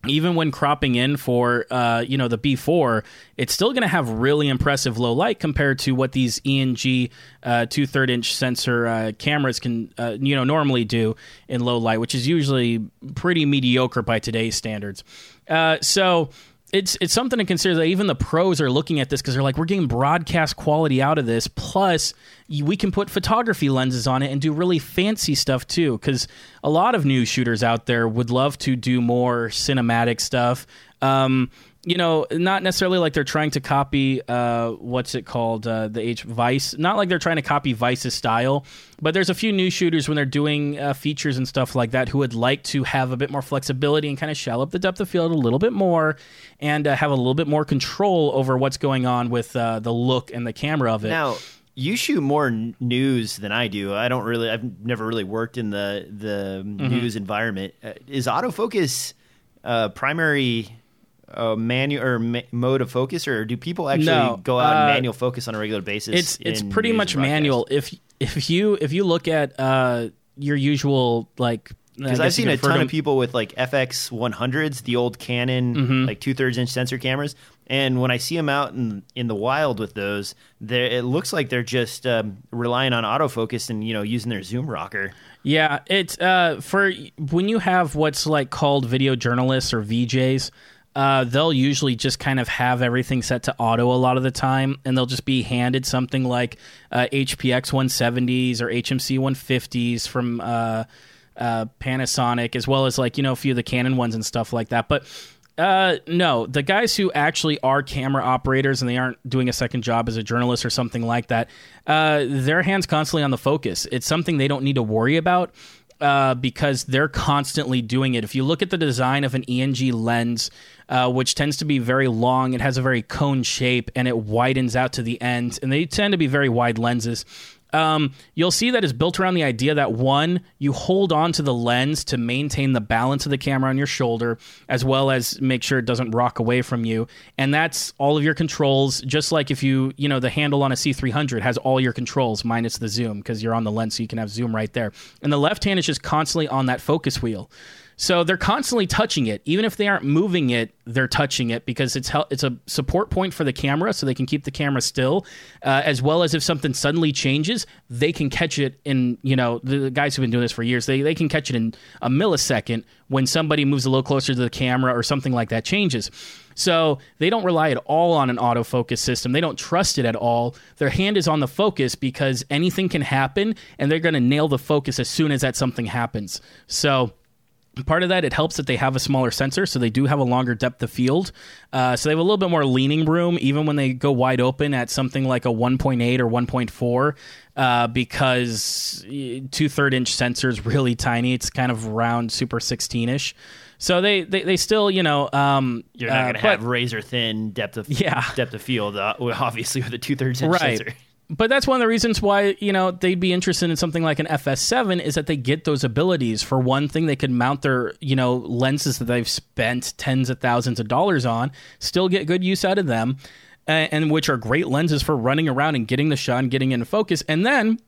even when cropping in for uh, you know the B4, it's still going to have really impressive low light compared to what these ENG uh, two third inch sensor uh, cameras can uh, you know normally do in low light, which is usually pretty mediocre by today's standards. Uh, so it's it's something to consider that even the pros are looking at this because they're like, we're getting broadcast quality out of this. Plus, we can put photography lenses on it and do really fancy stuff too. Because a lot of new shooters out there would love to do more cinematic stuff. Um, you know, not necessarily like they're trying to copy uh, what's it called, uh, the H Vice. Not like they're trying to copy Vice's style, but there's a few new shooters when they're doing uh, features and stuff like that who would like to have a bit more flexibility and kind of shell up the depth of field a little bit more and uh, have a little bit more control over what's going on with uh, the look and the camera of it. Now, you shoot more n- news than I do. I don't really. I've never really worked in the the Mm-hmm. news environment. Uh, is autofocus uh, primary uh, manual or ma- mode of focus, or do people actually No, go out and uh, manual focus on a regular basis? it's it's pretty much manual. If if you if you look at uh, your usual like Because I've seen a ton of people with like FX 100s, the old Canon Mm-hmm. like two thirds inch sensor cameras, and when I see them out in in the wild with those, it looks like they're just um, relying on autofocus and you know using their zoom rocker. Yeah, it's uh, for when you have what's like called video journalists or VJs. Uh, they'll usually just kind of have everything set to auto a lot of the time, and they'll just be handed something like uh, HPX 170s or HMC 150s from uh, uh, Panasonic, as well as like you know a few of the Canon ones and stuff like that. But uh, no, the guys who actually are camera operators and they aren't doing a second job as a journalist or something like that, uh, their hands constantly on the focus. It's something they don't need to worry about because they're constantly doing it. If you look at the design of an ENG lens, uh, which tends to be very long, it has a very cone shape and it widens out to the end, and they tend to be very wide lenses um, you'll see that it's built around the idea that one, you hold on to the lens to maintain the balance of the camera on your shoulder, as well as make sure it doesn't rock away from you. And that's all of your controls. Just like if you, you know, the handle on a C300 has all your controls minus the zoom because you're on the lens, so you can have zoom right there. And the left hand is just constantly on that focus wheel. So they're constantly touching it, even if they aren't moving it. They're touching it because it's hel- it's a support point for the camera, so they can keep the camera still, uh, as well as if something suddenly changes, they can catch it in. You know, the, the guys who've been doing this for years, they they can catch it in a millisecond when somebody moves a little closer to the camera or something like that changes. So they don't rely at all on an autofocus system. They don't trust it at all. Their hand is on the focus because anything can happen, and they're going to nail the focus as soon as that something happens. So part of that it helps that they have a smaller sensor so they do have a longer depth of field uh, so they have a little bit more leaning room even when they go wide open at something like a 1.8 or 1.4 uh, because two third inch sensor is really tiny it's kind of round super 16ish so they, they, they still you know um, You're not uh, going to but- have razor thin depth of Yeah. depth of field, uh, obviously with a two thirds inch right. sensor. But that's one of the reasons why you know they'd be interested in something like an FS7 is that they get those abilities. For one thing, they could mount their you know lenses that they've spent tens of thousands of dollars on, still get good use out of them, and, and which are great lenses for running around and getting the shot and getting into focus. And then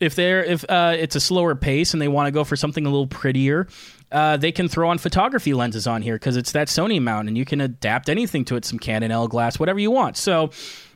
if they're if uh, it's a slower pace and they want to go for something a little prettier, uh, they can throw on photography lenses on here because it's that Sony mount and you can adapt anything to it, some Canon L glass, whatever you want. So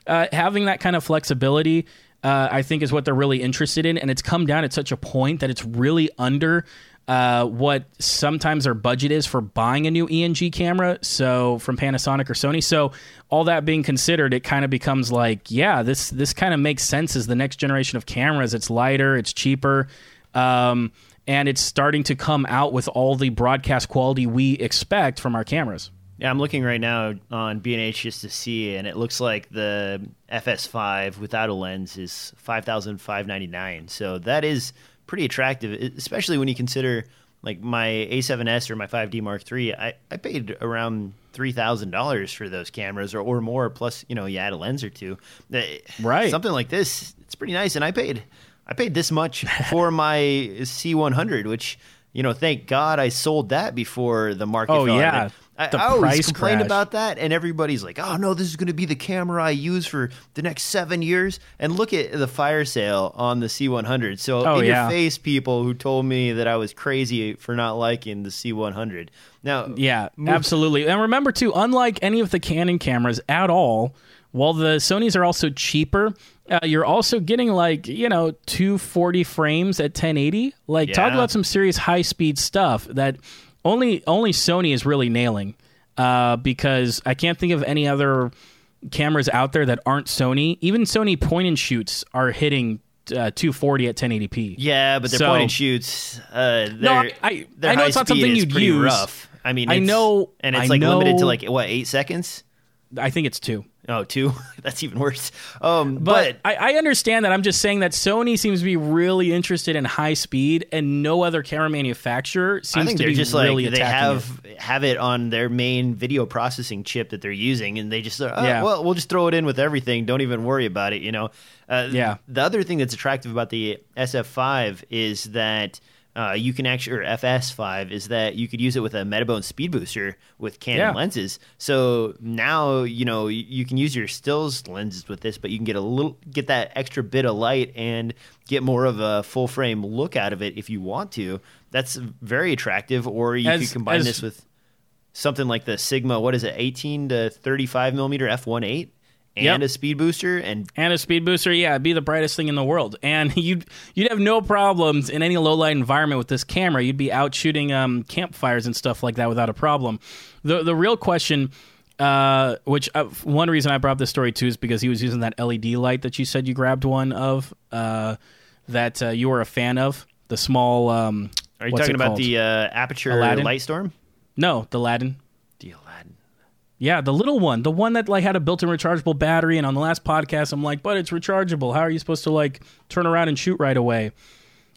uh, having that kind of flexibility, uh, I think, is what they're really interested in, and it's come down at such a point that it's really under. Uh, what sometimes their budget is for buying a new ENG camera, so from Panasonic or Sony. So all that being considered, it kind of becomes like, yeah, this this kind of makes sense as the next generation of cameras. It's lighter, it's cheaper, um, and it's starting to come out with all the broadcast quality we expect from our cameras. Yeah, I'm looking right now on B&H just to see, and it looks like the FS5 without a lens is five thousand five ninety nine. So that is pretty attractive, especially when you consider like my A7S or my 5D Mark III. I, I paid around three thousand dollars for those cameras or, or more. Plus, you know, you add a lens or two. Uh, Right. Something like this, it's pretty nice. And I paid I paid this much for my C100, which you know, thank God I sold that before the market. Oh, yeah. I, I always complain crash. about that, and everybody's like, "Oh no, this is going to be the camera I use for the next seven years." And look at the fire sale on the C100. So Oh, in yeah. your face, people who told me that I was crazy for not liking the C100. Now, Yeah, absolutely. And remember too, unlike any of the Canon cameras at all, while the Sony's are also cheaper, uh, you're also getting like you know 240 frames at 1080. Like talk about some serious high speed stuff that only only Sony is really nailing. Uh, because I can't think of any other cameras out there that aren't Sony. Even Sony point and shoots are hitting uh, 240 at 1080p. yeah, but their So- point and shoots. Uh, No, I- I- I know it's not something you'd use. Rough. I mean, I know- and it's I like limited to like what eight seconds. I think it's two. Oh, two. That's even worse. Um, But, but I, I understand that. I'm just saying that Sony seems to be really interested in high speed, and no other camera manufacturer seems I think to they're be just really like they have it. have it on their main video processing chip that they're using, and they just uh, Yeah. well, we'll just throw it in with everything. Don't even worry about it. You know. Uh, Yeah. The other thing that's attractive about the SF5 is that. Uh, you can actually, or FS5 is that you could use it with a Metabone speed booster with Canon Yeah. lenses. So now you know you, can use your stills lenses with this, but you can get a little, get that extra bit of light and get more of a full frame look out of it if you want to. That's very attractive. Or you As- could combine as- this with something like the Sigma. What is it, 18 to 35 millimeter f1.8 and Yep. a speed booster and And a speed booster, yeah, it'd be the brightest thing in the world. And you'd you'd have no problems in any low light environment with this camera. You'd be out shooting um, campfires and stuff like that without a problem. The the real question, uh, which uh, one reason I brought this story too is because he was using that LED light that you said you grabbed one of, uh, that uh, you were a fan of, the small. Um, Are you talking about the uh, Aputure Aladdin? light storm? no the Aladdin? Yeah, the little one, the one that like had a built-in rechargeable battery. And on the last podcast, I'm like, but it's rechargeable. How are you supposed to like turn around and shoot right away?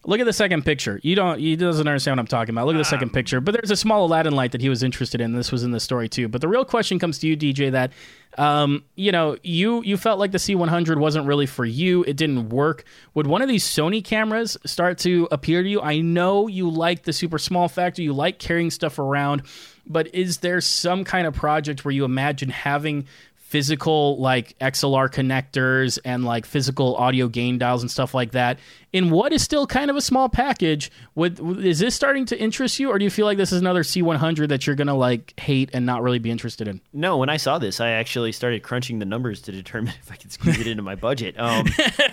Look at the second picture. You don't. He doesn't understand what I'm talking about. Look at the second picture. But there's a small Aladdin light that he was interested in. This was in the story too. But the real question comes to you, DJ. That, um, you know, you you felt like the C100 wasn't really for you. It didn't work. Would one of these Sony cameras start to appear to you? I know you like the super small factor. You like carrying stuff around. But is there some kind of project where you imagine having physical like XLR connectors and like physical audio gain dials and stuff like that in what is still kind of a small package would is this starting to interest you or do you feel like this is another C100 that you're going to like hate and not really be interested in No, when I saw this, I actually started crunching the numbers to determine if I could squeeze it into my budget. Um,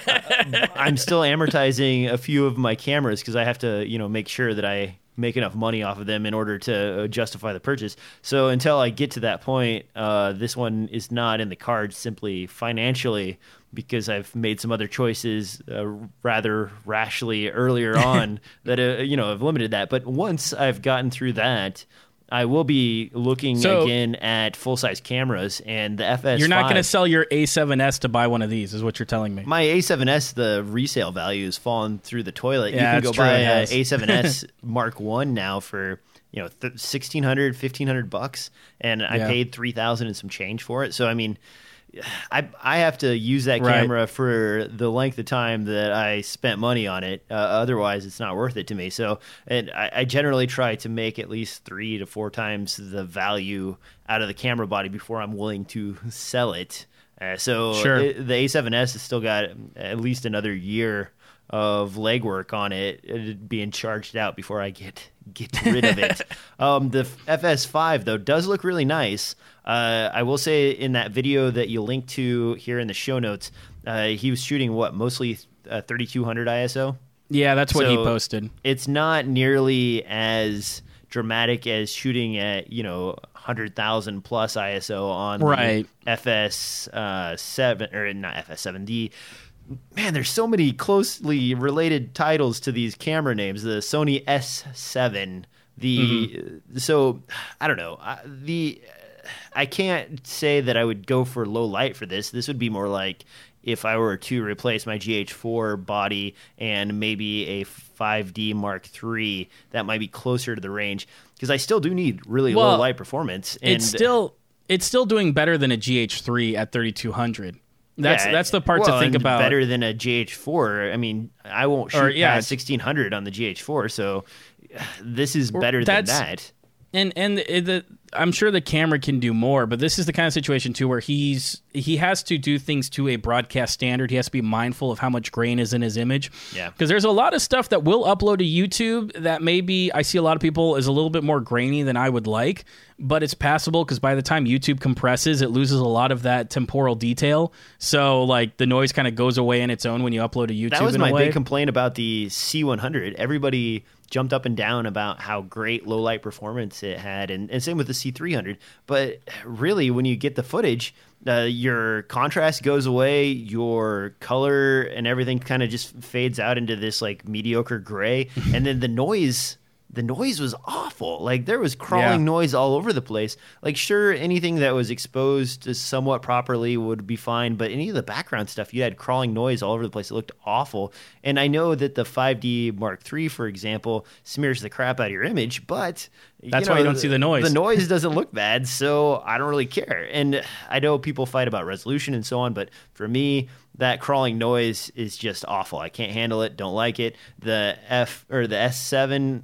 uh, I'm still amortizing a few of my cameras because I have to, you know, make sure that I make enough money off of them in order to uh, justify the purchase. So until I get to that point, uh, this one is not in the cards simply financially because I've made some other choices uh, rather rashly earlier on that uh, you know have limited that. But once I've gotten through that. I will be looking So- again at full size cameras and the FS. you're not going to sell your A7S to buy one of these is what you're telling me my A7S. The resale value has fallen through the toilet. Yeah, you can go true, buy it a has. A7S Mark One now for you know th- 1600 1500 bucks, and I Yeah. paid three thousand and some change for it. So I mean. I I have to use that Right. camera for the length of time that I spent money on it. Uh, otherwise, it's not worth it to me. So, and I, I generally try to make at least three to four times the value out of the camera body before I'm willing to sell it. Uh, so, Sure. it- the A7S has still got at least another year of legwork on it uh, being charged out before I get get rid of it. um, the FS5 though does look really nice. Uh, I will say in that video that you link to here in the show notes, uh, he was shooting what mostly uh, 3200 ISO. yeah that's what he posted It's not nearly as dramatic as shooting at you know 100,000 plus ISO on the Right. FS uh, seven or not FS seven D. Man, there's so many closely related titles to these camera names. The Sony S7, the Mm-hmm. so I don't know uh, the I can't say that I would go for low light for this. This would be more like if I were to replace my GH4 body and maybe a 5D Mark III, that might be closer to the range because I still do need really Well, low light performance. And it's still it's still doing better than a GH3 at 3200. That's yeah, that's the part well, to think about. Better than a GH4. I mean, I won't shoot Or, yeah, past 1600 on the GH4, so this is better than that. and and the, I'm sure the camera can do more, but this is the kind of situation too where he's he has to do things to a broadcast standard. He has to be mindful of how much grain is in his image. Yeah. because there's a lot of stuff that will upload to YouTube that maybe I see a lot of people is a little bit more grainy than I would like, but it's passable because by the time YouTube compresses, it loses a lot of that temporal detail. So like the noise kind of goes away in its own when you upload to YouTube. That was my big complaint about the C100. Everybody jumped up and down about how great low light performance it had, and, and same with the C300. But really, when you get the footage, uh, your contrast goes away, your color and everything kind of just fades out into this like mediocre gray, and then the noise. The noise was awful. Like there was crawling Yeah. noise all over the place. Like sure, anything that was exposed to somewhat properly would be fine, but any of the background stuff, you had crawling noise all over the place. It looked awful. And I know that the 5D Mark III, for example, smears the crap out of your image, but That's why you don't see the noise. The noise doesn't look bad, so I don't really care. And I know people fight about resolution and so on, but for me, that crawling noise is just awful. I can't handle it. Don't like it. The F or the S7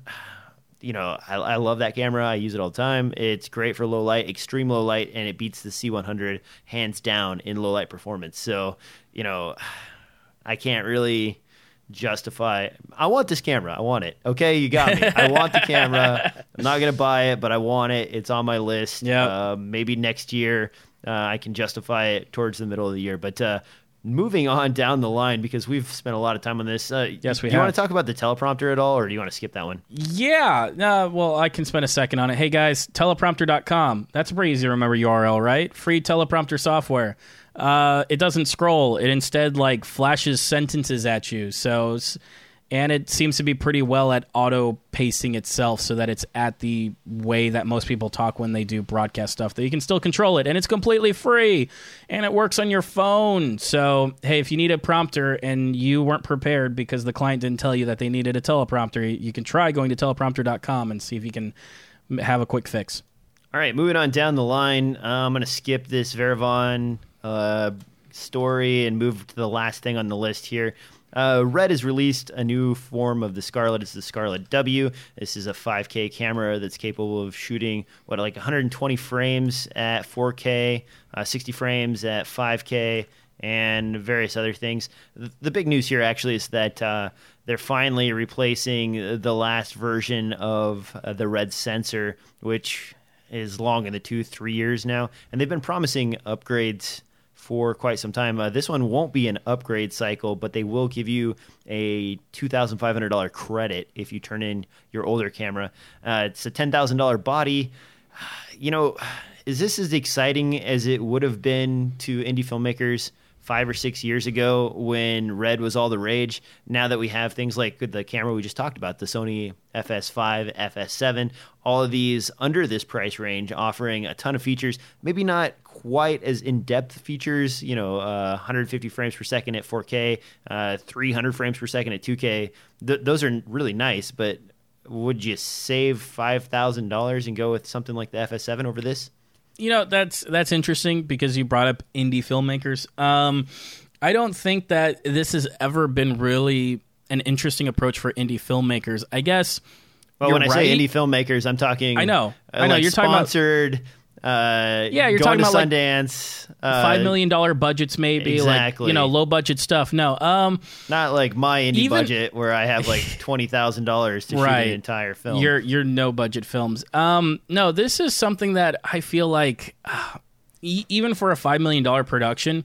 you know, I, I love that camera. I use it all the time. It's great for low light, extreme low light, and it beats the C100 hands down in low light performance. So, you know, I can't really justify. I want this camera. I want it. Okay, you got me. I want the camera. I'm not gonna buy it, but I want it. It's on my list. Yeah. Uh, maybe next year uh, I can justify it towards the middle of the year. But uh, moving on down the line because we've spent a lot of time on this. Uh, Yes, we do you want to talk about the teleprompter at all, or do you want to skip that one? Yeah. Uh, well, I can spend a second on it. Hey, guys, teleprompter.com. That's a pretty easy to remember URL, right? Free teleprompter software. Uh, it doesn't scroll. It instead like flashes sentences at you. So, and it seems to be pretty well at auto pacing itself so that it's at the way that most people talk when they do broadcast stuff that you can still control it and it's completely free and it works on your phone so hey if you need a prompter and you weren't prepared because the client didn't tell you that they needed a teleprompter you can try going to teleprompter.com and see if you can have a quick fix All right, moving on down the line. Uh, I'm going to skip this Varavon uh, story and move to the last thing on the list here. Uh, Red has released a new form of the Scarlet. It's the Scarlet W. This is a 5K camera that's capable of shooting what like 120 frames at 4K, uh, 60 frames at 5K, and various other things. The, big news here actually is that uh, they're finally replacing the last version of uh, the Red sensor, which is long in the tooth, three years now, and they've been promising upgrades for quite some time. Uh, this one won't be an upgrade cycle, but they will give you a $2,500 credit if you turn in your older camera. Uh, it's a $10,000 body. You know, is this as exciting as it would have been to indie filmmakers? Five or six years ago, when red was all the rage. Now that we have things like the camera we just talked about, the Sony FS5, FS7, all of these under this price range, offering a ton of features. Maybe not quite as in-depth features. You know, uh, 150 frames per second at 4K, uh, 300 frames per second at 2K. Th- those are really nice, but would you save five thousand dollars and go with something like the FS7 over this? You know that's that's interesting because you brought up indie filmmakers um i don't think that this has ever been really an interesting approach for indie filmmakers i guess Well, when I right. say indie filmmakers, I'm talking. I know. uh, I know. like You're talking about- sponsored. Uh, Yeah, you're going talking to about, like, Sundance. uh, five million dollar budgets maybe like you know low budget stuff no um Not like my indie Even- budget where I have like twenty thousand dollars to shoot Right. an entire film. your your no budget films um no this is something that i feel like uh, e- even for a five million dollar production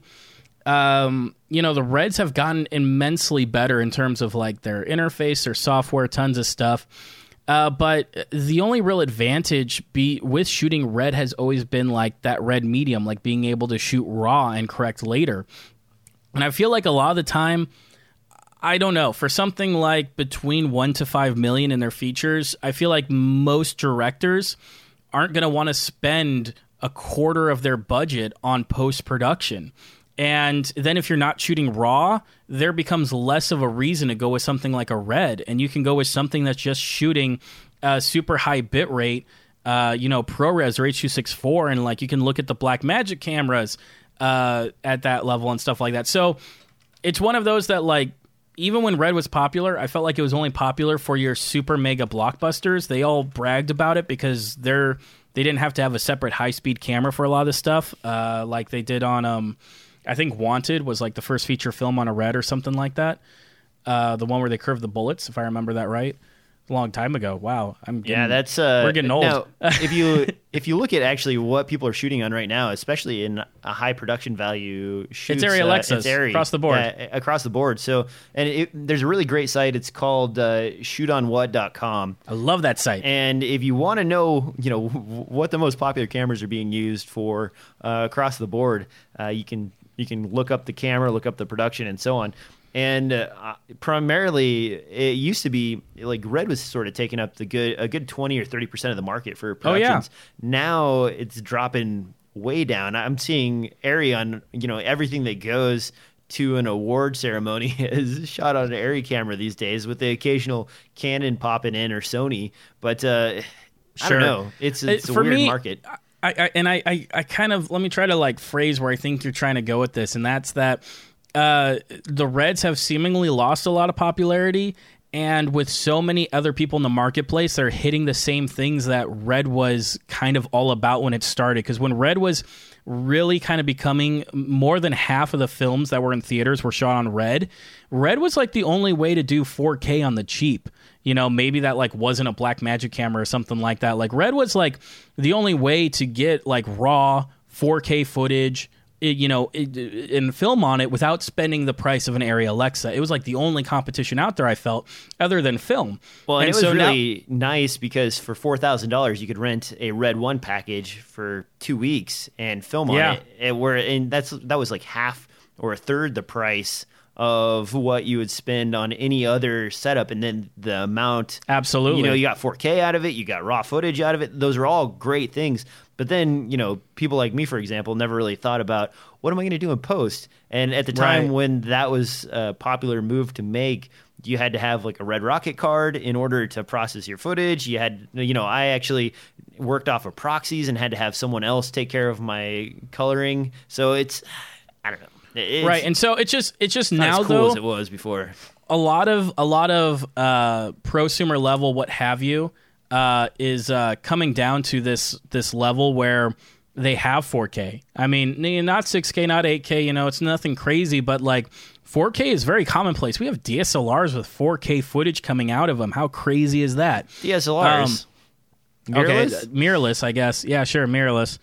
um you know the reds have gotten immensely better in terms of like their interface their software tons of stuff uh, but the only real advantage be with shooting red has always been like that red medium like being able to shoot raw and correct later and i feel like a lot of the time I don't know. For something like between one to five million in their features, I feel like most directors aren't going to want to spend a quarter of their budget on post production. And then if you're not shooting raw, there becomes less of a reason to go with something like a red, and you can go with something that's just shooting a super high bit rate, uh, you know, ProRes or H.264, and like you can look at the Blackmagic cameras uh, at that level and stuff like that. So it's one of those that like even when Red was popular, I felt like it was only popular for your super mega blockbusters. They all bragged about it because they're they didn't have to have a separate high speed camera for a lot of this stuff, uh, like they did on um, I think Wanted was like the first feature film on a Red or something like that. Uh, the one where they curved the bullets, if I remember that right a long time ago. Wow, I'm getting, yeah, that's uh, we're getting old. Now, if you if you look at actually what people are shooting on right now, especially in a high production value shoots, it's uh, Alexas it's Arri, across the board. yeah, across the board. So, and it, there's a really great site. It's called uh, shotonwhat.com. I love that site. And if you want to know, you know, what the most popular cameras are being used for uh, across the board, uh, you can you can look up the camera, look up the production, and so on. And uh, primarily it used to be like red was sort of taking up the good a good 20 or 30 percent of the market for productions oh, yeah. now it's dropping way down. I'm seeing Arri on you know everything that goes to an award ceremony is shot on an Arri camera these days with the occasional canon popping in or sony. But uh, i don't know. It's, it's a weird me, market I, I, and I, I, I kind of let me try to like phrase where I think you're trying to go with this, and that's that uh, the Reds have seemingly lost a lot of popularity. And with so many other people in the marketplace, they're hitting the same things that Red was kind of all about when it started. Because when Red was really kind of becoming more than half of the films that were in theaters were shot on Red, Red was like the only way to do 4K on the cheap. You know, maybe that like wasn't a Blackmagic camera or something like that. Like Red was like the only way to get like raw 4K footage you know, and film on it without spending the price of an Arri Alexa. It was like the only competition out there I felt other than film. Well, and, and it was so really now, nice because for four thousand dollars you could rent a Red One package for two weeks and film on yeah. it. And where and that's that was like half or a third the price of what you would spend on any other setup and then the amount absolutely you know you got 4k out of it you got raw footage out of it those are all great things but then, you know, people like me, for example, never really thought about what am I going to do in post. And at the time right. when that was a popular move to make, you had to have like a red rocket card in order to process your footage. You had, you know, I actually worked off of proxies and had to have someone else take care of my coloring. So it's, I don't know. It's, right, and so it's just it's just now as cool though as it was before. A lot of a lot of uh, prosumer level, what have you, uh, is uh, coming down to this this level where they have 4K. I mean, not 6K, not 8K. You know, it's nothing crazy, but like 4K is very commonplace. We have DSLRs with 4K footage coming out of them. How crazy is that? DSLRs. Um, mirrorless? Okay, mirrorless, I guess. Yeah, sure, mirrorless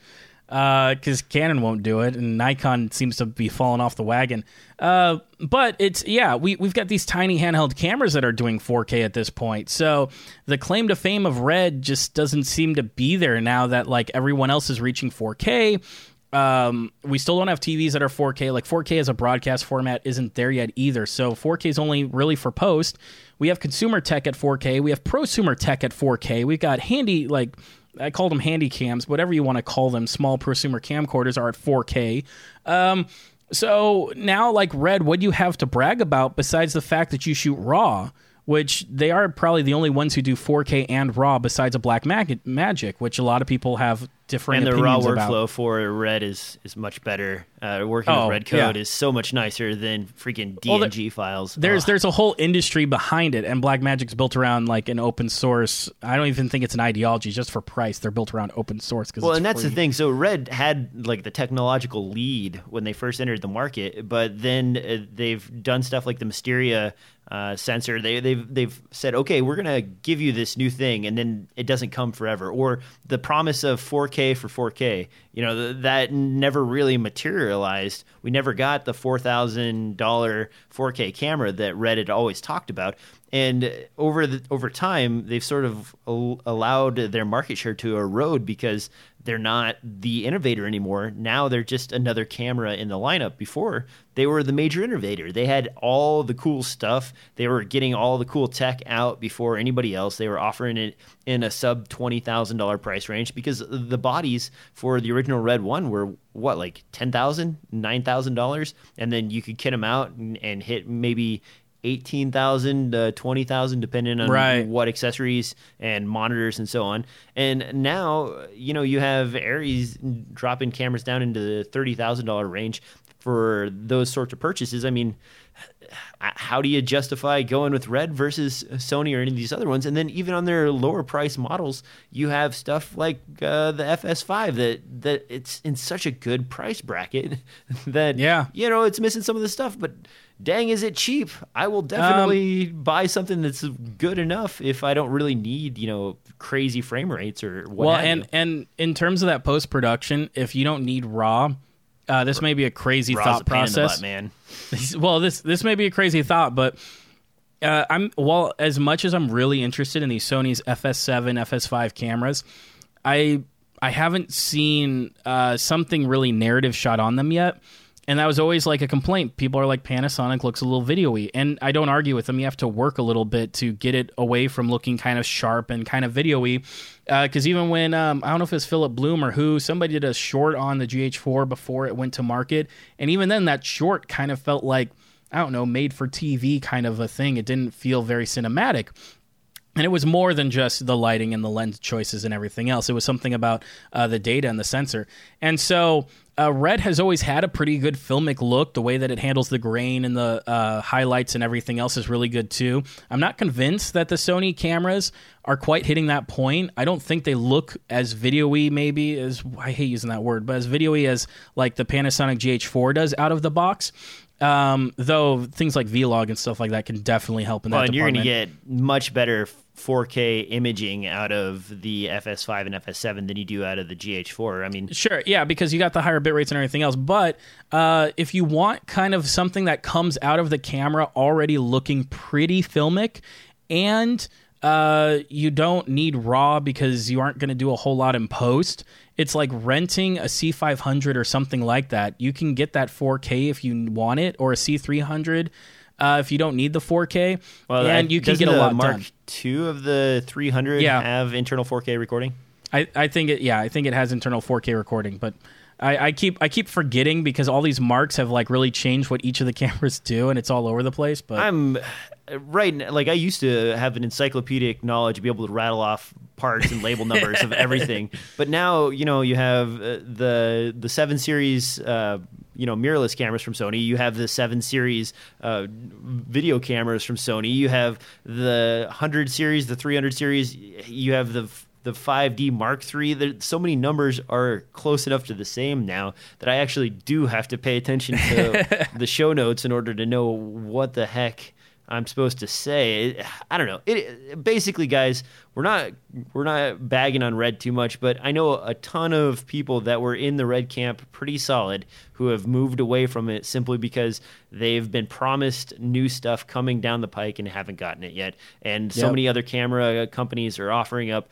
because uh, Canon won't do it, and Nikon seems to be falling off the wagon. Uh, but it's yeah, we we've got these tiny handheld cameras that are doing 4K at this point. So the claim to fame of Red just doesn't seem to be there now that like everyone else is reaching 4K. Um, we still don't have TVs that are 4K. Like 4K as a broadcast format isn't there yet either. So 4K is only really for post. We have consumer tech at 4K. We have prosumer tech at 4K. We've got handy like I call them handy cams, whatever you want to call them. Small prosumer camcorders are at 4K. Um, so now, like Red, what do you have to brag about besides the fact that you shoot RAW? Which they are probably the only ones who do 4K and RAW besides a Black Mag- Magic, which a lot of people have different and the raw workflow about. for red is is much better uh, working oh, with red code yeah. is so much nicer than freaking dng well, there, files there's Ugh. there's a whole industry behind it and Black Magic's built around like an open source i don't even think it's an ideology just for price they're built around open source well and that's free. the thing so red had like the technological lead when they first entered the market but then uh, they've done stuff like the Mysterium uh, sensor. They, they've they've said, okay, we're gonna give you this new thing, and then it doesn't come forever. Or the promise of 4K for 4K, you know, th- that never really materialized. We never got the four thousand dollar 4K camera that Reddit always talked about. And over the over time, they've sort of allowed their market share to erode because they're not the innovator anymore. Now they're just another camera in the lineup. Before they were the major innovator. They had all the cool stuff. They were getting all the cool tech out before anybody else. They were offering it in a sub twenty thousand dollar price range because the bodies for the original Red One were what like ten thousand, nine thousand dollars, and then you could kit them out and, and hit maybe eighteen thousand, uh, twenty thousand, depending on Right. what accessories and monitors and so on. And now, you know, you have Arris dropping cameras down into the thirty thousand dollar range for those sorts of purchases. I mean, how do you justify going with Red versus Sony or any of these other ones? And then even on their lower price models, you have stuff like uh, the FS5 that that it's in such a good price bracket that Yeah. you know it's missing some of the stuff, but. Dang, is it cheap? I will definitely buy something that's good enough if I don't really need, you know, crazy frame rates or what. well, and you. and in terms of that post production, if you don't need raw, uh, this may be a crazy Raw's thought a pain in the process. butt, man. well, this this may be a crazy thought, but uh, I'm well as much as I'm really interested in these Sony's FS7, FS5 cameras, I I haven't seen uh, something really narrative shot on them yet. And that was always like a complaint. People are like Panasonic looks a little video-y, and I don't argue with them. You have to work a little bit to get it away from looking kind of sharp and kind of video-y. Because even when um, I don't know if it's Philip Bloom or who, somebody did a short on the GH4 before it went to market, and even then that short kind of felt like I don't know, made for TV kind of a thing. It didn't feel very cinematic. And it was more than just the lighting and the lens choices and everything else. It was something about uh, the data and the sensor. And so uh, Red has always had a pretty good filmic look. The way that it handles the grain and the uh, highlights and everything else is really good too. I'm not convinced that the Sony cameras are quite hitting that point. I don't think they look as video-y maybe as I hate using that word, but as video-y as like the Panasonic GH4 does out of the box. Um, though things like Vlog and stuff like that can definitely help in Well, that and you're going to get much better 4K imaging out of the FS5 and FS7 than you do out of the GH4. I mean, Sure, yeah, because you got the higher bit rates and everything else. But uh, if you want kind of something that comes out of the camera already looking pretty filmic, and uh, you don't need raw because you aren't going to do a whole lot in post, it's like renting a C500 or something like that. You can get that 4K if you want it, or a C300. Uh, if you don't need the 4K, well, and I- you can get a the lot Mark done. II of the 300 Yeah. have internal 4K recording? I, I think it yeah I think it has internal 4K recording, but I, I keep I keep forgetting because all these marks have like really changed what each of the cameras do, and it's all over the place. But I'm right. Like I used to have an encyclopedic knowledge be able to rattle off parts and label numbers of everything, but now you know you have uh, the the seven series. Uh, you know, mirrorless cameras from Sony. You have the seven series uh, video cameras from Sony. You have the hundred series, the three hundred series. You have the the 5D Mark III. There, so many numbers are close enough to the same now that I actually do have to pay attention to the show notes in order to know what the heck I'm supposed to say. I don't know. It, it- basically, guys, we're not we're not bagging on Red too much, but I know a ton of people that were in the Red camp pretty solid who have moved away from it simply because they've been promised new stuff coming down the pike and haven't gotten it yet. And so Yep. many other camera companies are offering up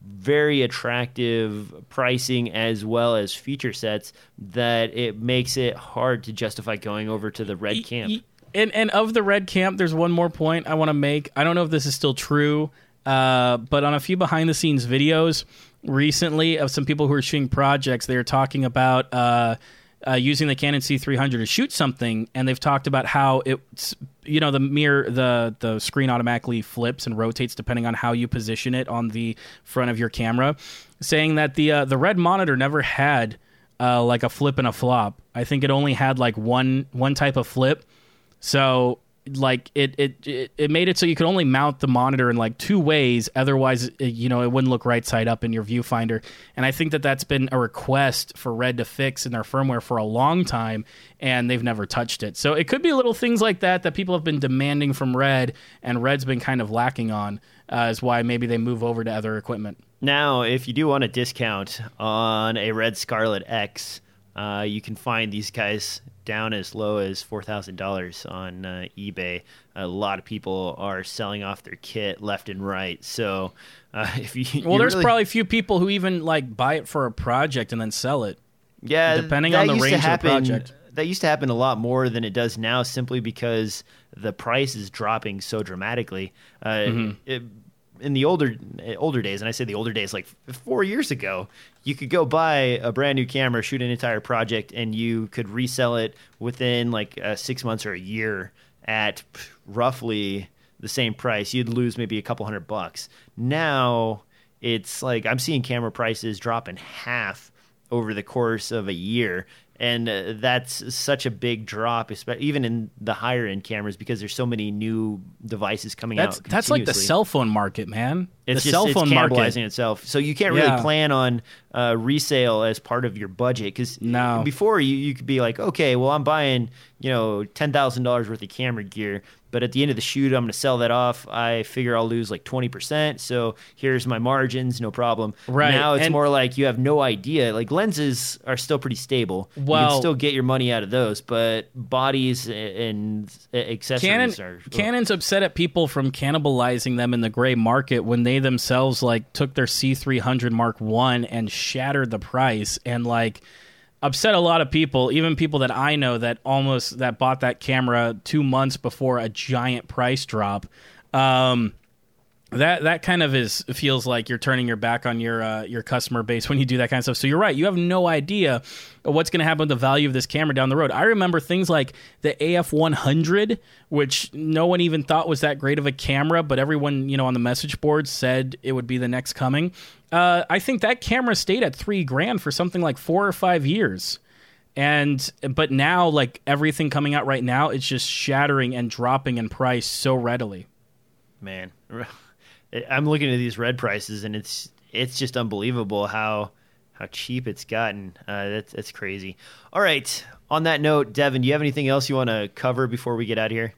very attractive pricing as well as feature sets that it makes it hard to justify going over to the red camp. And and of the red camp, there's one more point I want to make. I don't know if this is still true, uh, but on a few behind the scenes videos recently of some people who are shooting projects, they are talking about uh, uh, using the Canon C300 to shoot something, and they've talked about how it's you know the mirror the the screen automatically flips and rotates depending on how you position it on the front of your camera, saying that the uh, the red monitor never had uh, like a flip and a flop. I think it only had like one one type of flip. So like it, it it it made it so you could only mount the monitor in like two ways. Otherwise you know it wouldn't look right side up in your viewfinder. And i think that that's been a request for red to fix in their firmware for a long time and they've never touched it. So it could be little things like that that people have been demanding from red and red's been kind of lacking on uh, is why maybe they move over to other equipment. Now, if you do want a discount on a Red Scarlet X, uh, you can find these guys down as low as four thousand dollars on uh, eBay. A lot of people are selling off their kit left and right. So uh, if you well, you there's really- probably a few people who even like buy it for a project and then sell it. yeah, depending on the range of the project. That used to happen a lot more than it does now, simply because the price is dropping so dramatically. Uh, Mm-hmm. it- in the older older days, and I say the older days, like four years ago, you could go buy a brand new camera, shoot an entire project, and you could resell it within like uh, six months or a year at roughly the same price. You'd lose maybe a couple hundred bucks. Now it's like I'm seeing camera prices drop in half over the course of a year. And uh, that's such a big drop, even in the higher end cameras, because there's so many new devices coming That's out. that's like the cell phone market, man. It's the just, cell phone it's cannibalizing market. itself. So you can't really Yeah. plan on uh, resale as part of your budget because No. before you, you could be like, okay, well I'm buying you know ten thousand dollars worth of camera gear, but at the end of the shoot I'm going to sell that off. I figure I'll lose like twenty percent. So here's my margins, no problem. Right, now it's and- more like you have no idea. Like lenses are still pretty stable. you Well- can still get your money out of those, but bodies and accessories Canon, are Canon's upset at people from cannibalizing them in the gray market when they themselves like took their C300 Mark One and shattered the price and like upset a lot of people, even people that I know that almost that bought that camera two months before a giant price drop. Um, that that kind of is feels like you're turning your back on your uh, your customer base when you do that kind of stuff. So you're right. You have no idea what's going to happen with the value of this camera down the road. I remember things like the AF100, which no one even thought was that great of a camera, but everyone you know on the message board said it would be the next coming. Uh, I think that camera stayed at three grand for something like four or five years. And but now, like everything coming out right now, it's just shattering and dropping in price so readily. man i'm looking at these red prices and it's it's just unbelievable how how cheap it's gotten. Uh, that's that's crazy. All right. On that note devin do you have anything else you want to cover before we get out of here?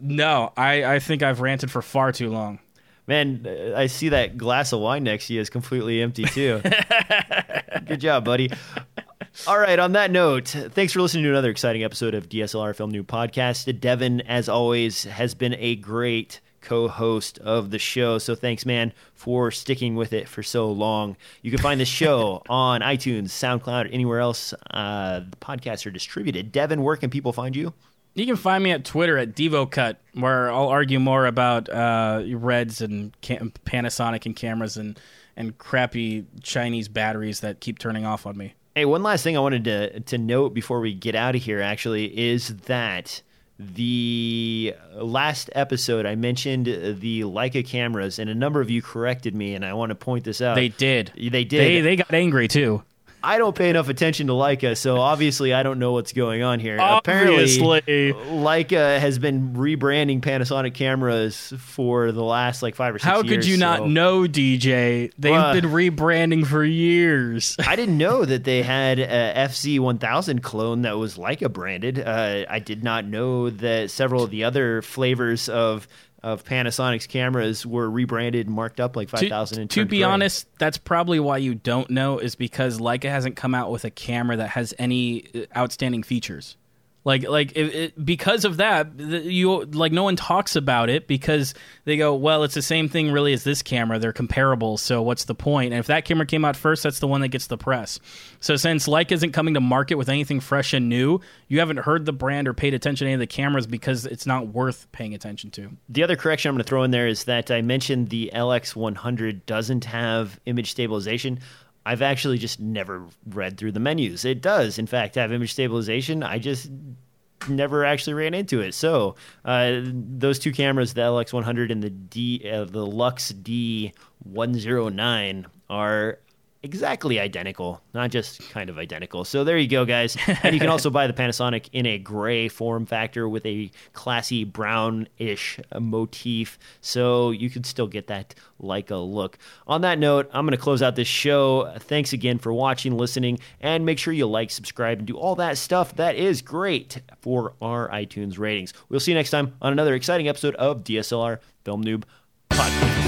No, I, I think I've ranted for far too long. man uh, i see that glass of wine next to you is completely empty too. Good job buddy. All right on that note thanks for listening to another exciting episode of DSLR Film Noob podcast. Devin as always has been a great co-host of the show. So thanks man for sticking with it for so long. You can find the show on itunes soundcloud anywhere else uh, the podcasts are distributed. Devin where can people find you? You can find me at Twitter at DevoCut, where I'll argue more about uh, Reds and cam- Panasonic and cameras and, and crappy Chinese batteries that keep turning off on me. Hey, one last thing I wanted to to note before we get out of here actually is that the last episode I mentioned uh, the Leica cameras and a number of you corrected me and I want to point this out. They did. They did. They they got angry too. I don't pay enough attention to Leica, so obviously I don't know what's going on here. Obviously. Apparently, Leica has been rebranding Panasonic cameras for the last like five or six How years. could you not know, DJ? They've Uh, been rebranding for years. I didn't know that they had a FZ 1000 clone that was Leica branded. Uh, I did not know that several of the other flavors of of Panasonic's cameras were rebranded and marked up like 5000 and to be gray. honest, that's probably why you don't know is because Leica hasn't come out with a camera that has any uh, outstanding features. Like like it, it, because of that, you like no one talks about it because they go, well, it's the same thing really as this camera. They're comparable, so what's the point? And if that camera came out first, that's the one that gets the press. So since Leica isn't coming to market with anything fresh and new, you haven't heard the brand or paid attention to any of the cameras because it's not worth paying attention to. The other correction I'm going to throw in there is that I mentioned the LX100 doesn't have image stabilization. I've actually just never read through the menus. It does, in fact, have image stabilization. I just never actually ran into it. So uh, those two cameras, the LX100 and the D, uh, the Lux D109, are exactly identical, not just kind of identical. So there you go, guys. And you can also buy the Panasonic in a gray form factor with a classy brownish motif. So you can still get that Leica look. On that note, I'm going to close out this show. Thanks again for watching, listening, and make sure you like, subscribe, and do all that stuff. That is great for our iTunes ratings. We'll see you next time on another exciting episode of DSLR Film Noob Podcast.